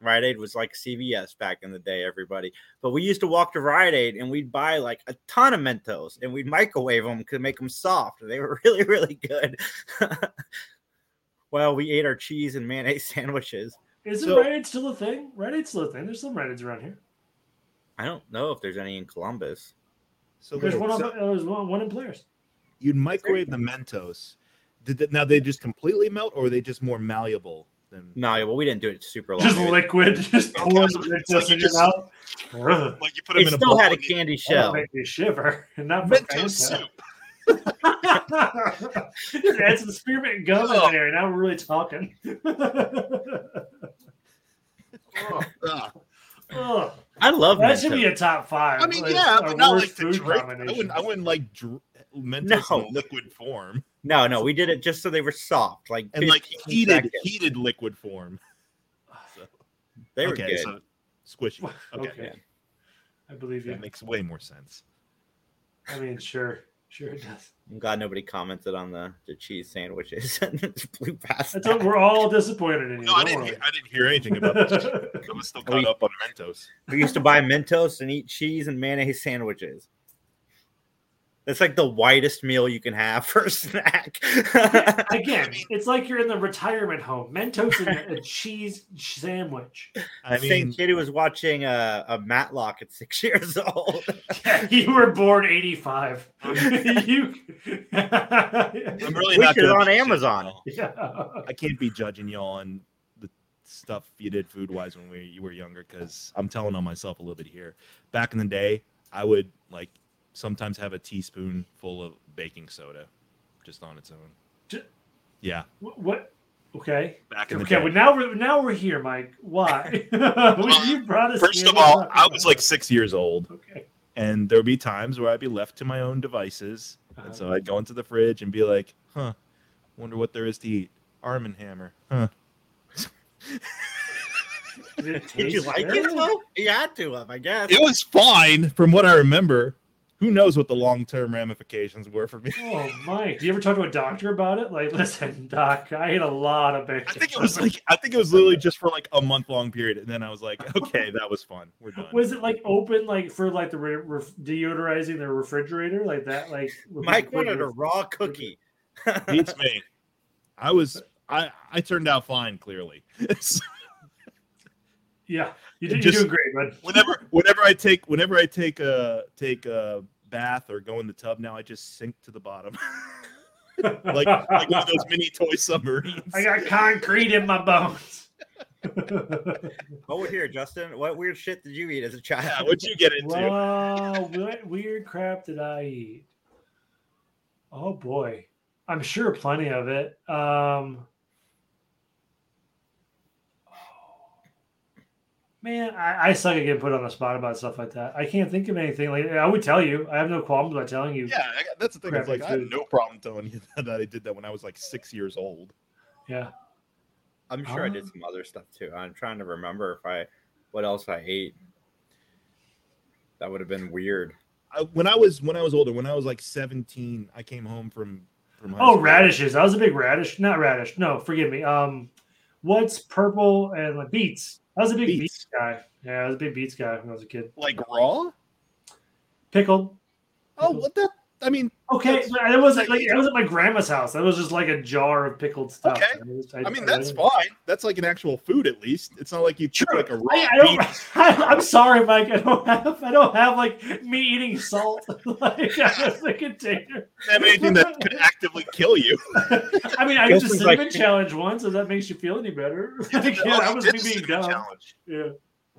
Rite Aid was like CVS back in the day, everybody. But we used to walk to Rite Aid and we'd buy like a ton of Mentos and we'd microwave them to make them soft. They were really, really good. well, we ate our cheese and mayonnaise sandwiches. Isn't So- Rite Aid still a thing? Rite Aid's still a thing. There's some Rite Aids around here. I don't know if there's any in Columbus. So, There's wait, one, so on, there's one, one in Players. You'd microwave the Mentos. Did that, now they just completely melt, or are they just more malleable Than... No, well, we didn't do it super long. Just It- liquid, just Okay, pour so the like Mentos you in your just- mouth. Ugh. like you put them It in a still bowl had a candy shell. make me shiver. And not for Mentos soup. Just add some spearmint gum Oh. in there. Now we're really talking. Ugh. Ugh. I love that should be a top five. I mean, Like, yeah, but not like to food drink. I wouldn't. I wouldn't like dr- Mentos No. in liquid form No, no, we did it just so they were soft, like and like heated seconds. heated liquid form. So, They were okay, good. so squishy. Okay, Okay. I believe you. that makes way more sense. I mean, sure, sure it does. I'm glad nobody commented on the, the cheese sandwiches and just blew past That's that. what, we're all disappointed in you. No, I didn't. Hear, I didn't hear anything about this. I was still caught We- up on Mentos. We used to buy Mentos and eat cheese and mayonnaise sandwiches. That's like the whitest meal you can have for a snack. Again, it's like you're in the retirement home. Mentos and a, a cheese sandwich. I Same mean, kid who was watching a, a Matlock at six years old. you were born 85. you, I'm really Which not is gonna on Amazon. yeah. I can't be judging y'all on the stuff you did food wise when we, you were younger because I'm telling on myself a little bit here. Back in the day, I would like sometimes have a teaspoon full of baking soda just on its own. Ju- Yeah, What? what? Okay. back in the Okay. day. Well, now we're now we're here, Mike. Why? you brought us. First here, of all, I was like six years old, Okay. and there would be times where I'd be left to my own devices, Uh-huh. and so I'd go into the fridge and be like, "Huh, wonder what there is to eat." Arm and Hammer, huh? Did, it Did you taste like it terrible? though? You had to have, I guess. It was fine from what I remember. Who knows what the long term ramifications were for me? Oh, Mike, do you ever talk to a doctor about it? Like, listen, doc, I ate a lot of bacon. I think it was like I think it was literally just for like a month long period, and then I was like, okay, that was fun. We're done. Was it like open, like for like the re- ref- deodorizing the refrigerator, like that? Like Mike liquid wanted a raw cookie. Beats me. I was I I turned out fine. Clearly, So Yeah, you did. Just- You're doing great, bud. whenever whenever I take whenever I take a take a bath or go in the tub now, I just sink to the bottom, like like one of those mini toy submarines. I got concrete in my bones. Over here, Justin. What weird shit did you eat as a child? yeah, what'd you get into? wow, what weird crap did I eat? Oh boy, I'm sure plenty of it. Um, man, I, I suck at getting put on the spot about stuff like that. I can't think of anything. Like I would tell you, I have no qualms about telling you. Yeah, I that's the thing. I was Crappy like, I have no problem telling you that I did that when I was like six years old. Yeah. I'm sure I did Ah. some other stuff too. I'm trying to remember if I what else I ate. That would have been weird. I, when I was when I was older, when I was like seventeen, I came home from from high Oh, school. radishes. I was a big radish. Not radish. No, forgive me. Um, what's purple and like beets? I was a big beats. Beets. guy. Yeah, I was a big beats guy when I was a kid. like raw. Pickled. Oh, what the? I mean, Okay, That's- but it wasn't like it was at my grandma's house. That was just like a jar of pickled stuff. Okay. I, was- I mean that's fine. That's like an actual food at least. It's not like you took like a raw. I, I don't. beet. I, am sorry, Mike. I don't have. I don't have like me eating salt like as a container. have anything that could actively kill you. I mean, I did the Justin's like- challenge once, if that makes you feel any better. Like, yeah, Oh, that was me being dumb. challenge. Yeah,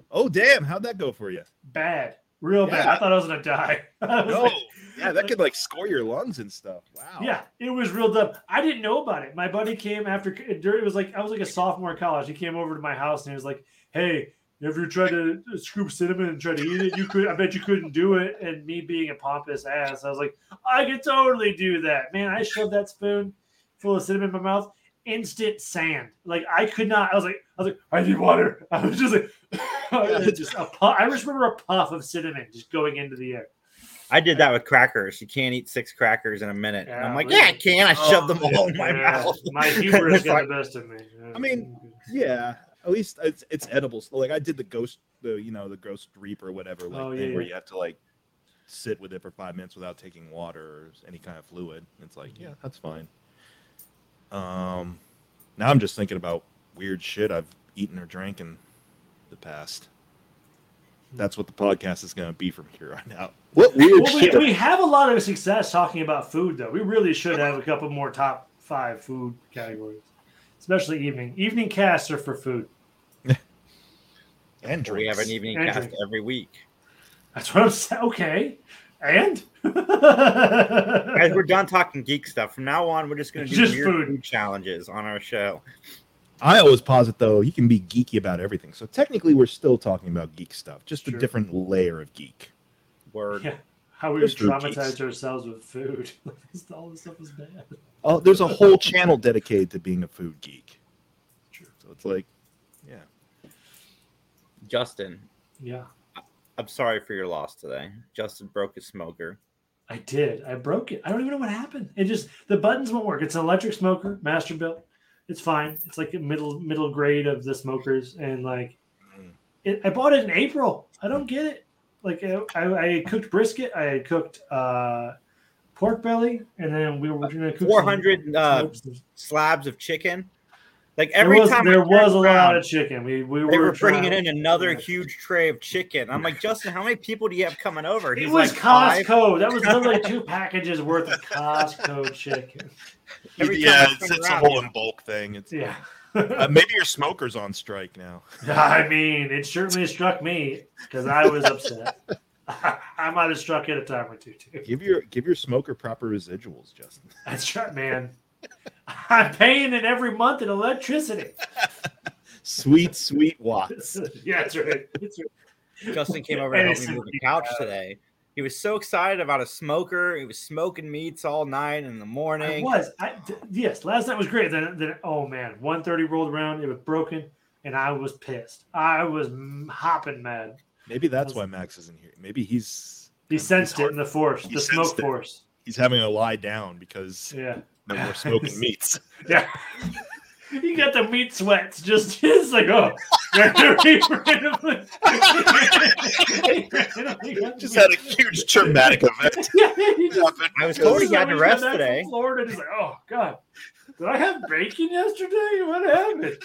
Oh damn! How'd that go for you? bad, real bad. I thought I was gonna die. I was No, like- yeah, that could like score your lungs and stuff. Wow. Yeah, it was real dumb. I didn't know about it. My buddy came after it was like I was like a sophomore in college. He came over to my house and he was like, "Hey, if you tried to scoop cinnamon and try to eat it, you could. I bet you couldn't do it." And me being a pompous ass, I was like, "I could totally do that, man." I shoved that spoon full of cinnamon in my mouth. Instant sand. Like I could not. I was like, I was like, I need water. I was just like, just a puff. I just remember a puff of cinnamon just going into the air. I did that with crackers. You can't eat six crackers in a minute. And I'm like, yeah, I can. I shoved them all in my Yeah, mouth. My humor got like- the best of me. I mean, Yeah, at least it's it's edible. So, like I did the ghost, the you know the ghost reap or whatever, like Oh, thing yeah, where you have to like sit with it for five minutes without taking water or any kind of fluid. It's like, yeah, that's fine. Um, now I'm just thinking about weird shit I've eaten or drank in the past. That's what the podcast is going to be from here on out. What weird Well, we, shit? we have a lot of success talking about food, though. We really should have a couple more top five food categories. especially evening. Evening casts are for food. And We have an evening And cast drink. every week. That's what I'm saying. Okay, and Guys, we're done talking geek stuff. From now on, we're just going to do Just weird food. food. challenges on our show. I always posit though you can be geeky about everything. So technically, we're still talking about geek stuff, just a different layer of geek. Word. Yeah. how we There's food traumatized ourselves with food. All this stuff is bad. Oh, there's a whole channel dedicated to being a food geek. True. So it's like, yeah. Justin, Yeah, I'm sorry for your loss today. Justin broke his smoker. I did. I broke it. I don't even know what happened. It just the buttons won't work. It's an electric smoker, Masterbuilt. It's fine. It's like a middle middle grade of the smokers, and like Mm. it, I bought it in April. I don't get it. Like I, I, I cooked brisket. I had cooked uh, pork belly, and then we were gonna cook 400 uh, slabs of chicken. Like There every was, time there turned was a lot of chicken. We we they were bringing in another yeah. huge tray of chicken. I'm like, Justin, how many people do you have coming over? It was like, five. Costco. That was literally two packages worth of Costco chicken. Every yeah, I it's, turn it's a whole in bulk thing. It's Yeah. Uh, maybe your smoker's on strike now. I mean, it certainly struck me because I was upset. I might have struck it a time or two too. Give your give your smoker proper residuals, Justin. That's right, man. I'm paying it every month in electricity. Sweet, sweet watts. yeah, that's right. That's right. Justin came over and helped me move the couch today. He was so excited about a smoker. He was smoking meats all night and in the I morning. was. I, d- yes, last night was great. Then, then, oh man, 130 rolled around. It was broken, and I was pissed. I was m- hopping mad. Maybe that's why Max isn't here. Maybe he's He he's sensed it in the force, He the smoke it. force. He's having to lie down because Yeah. no more smoking meats. Yeah. You got the meat sweats. Just it's like oh, Just had a huge traumatic event. I was told he had to rest today. Florida, and he's like, oh god, did I have bacon yesterday? What happened?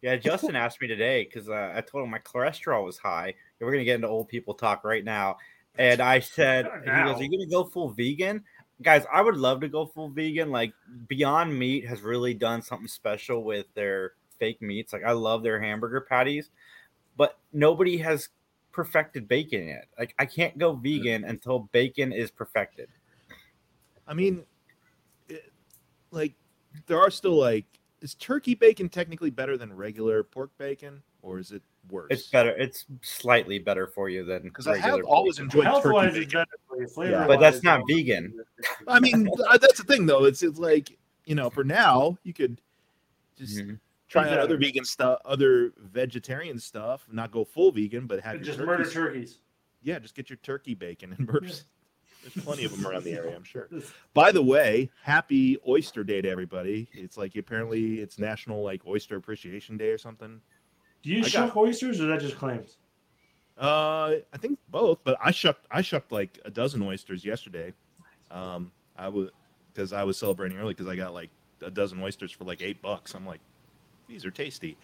Yeah, Justin asked me today because uh, I told him my cholesterol was high. And we're gonna get into old people talk right now. And I said, Not he goes, "Are you gonna go full vegan?" Guys, I would love to go full vegan. Like Beyond Meat has really done something special with their fake meats. Like I love their hamburger patties, but nobody has perfected bacon yet. Like I can't go vegan mm-hmm. until bacon is perfected. I mean, it, like there are still like is turkey bacon technically better than regular pork bacon, or is it worse? It's better. It's slightly better for you than because I have regular always bacon. enjoyed Health turkey wise, bacon. better for you. Flavor Yeah. But that's not vegan. I mean, uh, that's the thing though. It's it's like you know, for now you could just Mhm. try out Exactly. other vegan stuff, other vegetarian stuff, not go full vegan, but have your just turkeys- murder turkeys. Yeah, just get your turkey bacon and murder. Yeah. There's plenty of them around the area, I'm sure. By the way, happy Oyster Day to everybody. It's like apparently it's National like Oyster Appreciation Day or something. Do you I got- shuck oysters or is that just claims? Uh, I think both, but I shucked I shucked like a dozen oysters yesterday. Um, I was because I was celebrating early because I got like a dozen oysters for like eight bucks. I'm like, these are tasty.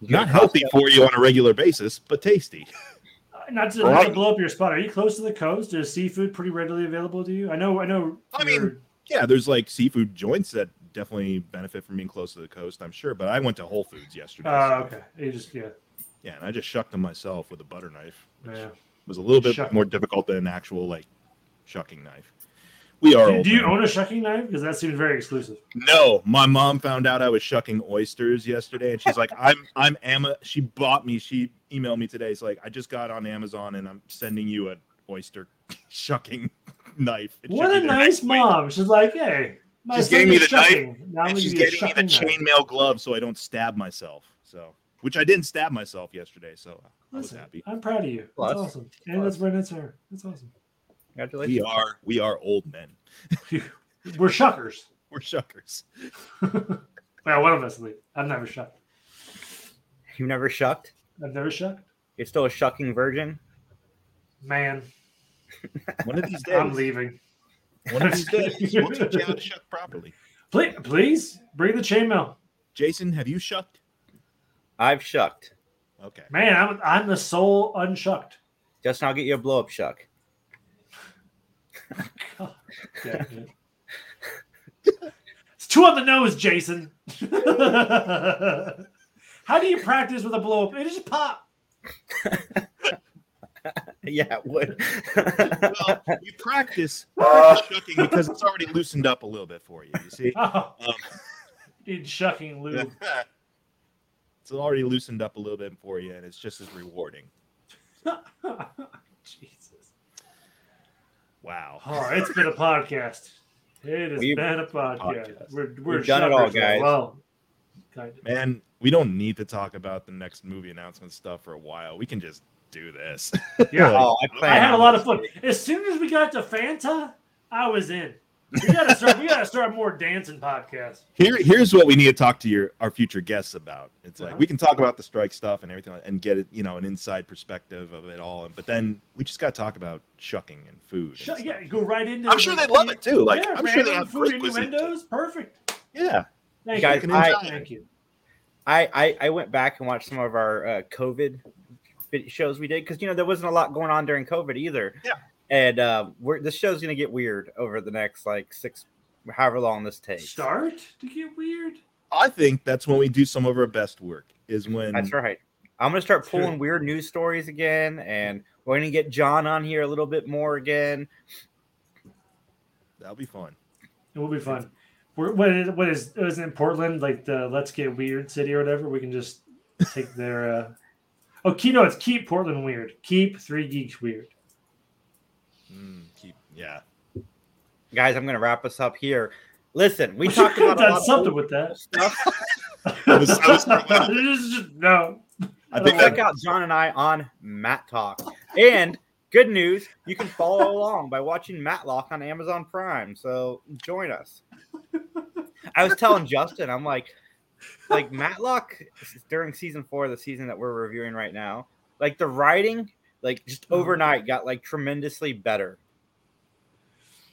Not healthy for you on a regular basis, but tasty. Uh, Not to, Well, not to blow up your spot. Are you close to the coast? Is seafood pretty readily available to you? I know. I know. I mean, you're- Yeah, there's like seafood joints that definitely benefit from being close to the coast. I'm sure, but I went to Whole Foods yesterday. Oh, so- okay. You just yeah, Yeah, and I just shucked them myself with a butter knife. which yeah. was a little bit Shuck. more difficult than an actual like shucking knife. We are. Do, do you own a shucking knife? Because that seems very exclusive. No, my mom found out I was shucking oysters yesterday, and she's like, "I'm, I'm Ama." She bought me. She emailed me today. It's like, "I just got on Amazon, and I'm sending you an oyster shucking knife." What a nice next week." mom. She's like, hey, my She's son giving me the knife, shucking. Now I'm And she's give getting me the chainmail glove so I don't stab myself. So, which I didn't stab myself yesterday, so uh, I was Listen, happy. I'm proud of you. That's Plus. awesome. And Plus. that's Brennan's hair. That's awesome. Congratulations. We are, we are old men. We're shuckers. We're shuckers. well, one of us, at least. I've never shucked. You never shucked? I've never shucked. You're still a shucking virgin? Man, One of these days, I'm leaving. One of these days, we'll teach you how to shuck properly. Please, please bring the chainmail. Jason, have you shucked? I've shucked. Okay. Man, I'm I'm the sole unshucked. Justin, I'll get you a blow up shuck. Yeah. It's Two on the nose, Jason. How do you practice with a blow up? It just pop. yeah, it would. well, you practice, practice shucking because it's already loosened up a little bit for you. You see, Oh, um, need shucking lube. it's already loosened up a little bit for you, and it's just as rewarding. Jesus. Wow. Oh, it's been a podcast. It has We've- been a podcast. Podcast. We're, we're We've done it all, guys. Well, kind of. Man, we don't need to talk about the next movie announcement stuff for a while. We can just do this. Yeah. oh, I, I had a lot of fun. As soon as we got to Fanta, I was in. We gotta start. we gotta start more dancing podcasts. Here, here's what we need to talk to your our future guests about. It's like Uh-huh. we can talk about the strike stuff and everything, and get it, you know, an inside perspective of it all. But then we just got to talk about shucking and food. Sh- stuff. yeah, go right into. I'm sure they'd love it too. Like yeah, I'm sure they random have food great cuisine. innuendos. Perfect. Yeah, Thank Guys, you. I- Thank you. I, I I went back and watched some of our uh, COVID vid- shows we did because you know there wasn't a lot going on during COVID either. Yeah. And uh, we're this show's gonna get weird over the next like six, however long this takes. Start to get weird. I think that's when we do some of our best work. Is when That's right. I'm gonna start Sure. pulling weird news stories again, and we're gonna get John on here a little bit more again. that'll be fun. It will be fun. We're, what is what is is it in Portland like the Let's Get Weird city or whatever? We can just take their. uh Oh, keep no, it's keep Portland weird. Keep three geeks weird. Mm, keep yeah. Guys, I'm gonna wrap us up here. Listen, we We talked could have about a lot done of something with that. stuff. I was- I was- just- no. I think like check out John and I on Matt Talk. And good news, you can follow along by watching Matlock on Amazon Prime. So join us. I was telling Justin, I'm like, like Matlock during season four, the season that we're reviewing right now, like the writing, like just overnight got like tremendously better.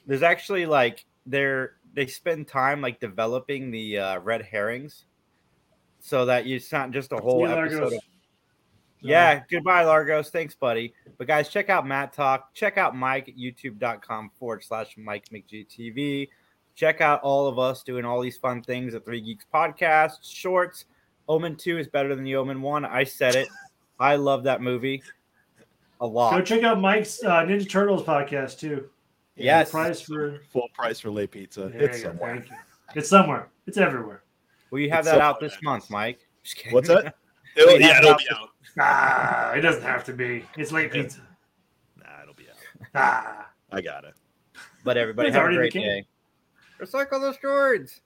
There's actually like they're they spend time like developing the uh, red herrings so that it's not just a whole Yeah, episode of yeah, goodbye, Largos. Thanks, buddy. But guys, check out Matt Talk. Check out Mike at youtube.com forward slash Mike McGTV. Check out all of us doing all these fun things at Three Geeks Podcast, shorts. Omen 2 is better than the Omen 1. I said it. I love that movie a lot. Go check out Mike's uh, Ninja Turtles podcast too. Yes. Price for Full price for lay pizza. There it's somewhere. Thank you. It's somewhere. It's everywhere. Will you have It's that out this month, Mike? Just kidding. What's that? It'll, yeah, it'll it be out out. Ah, it doesn't have to be. It's late pizza. Nah, it'll be out. Ah. I got it. But everybody It's have a great the king. day. Recycle those droids.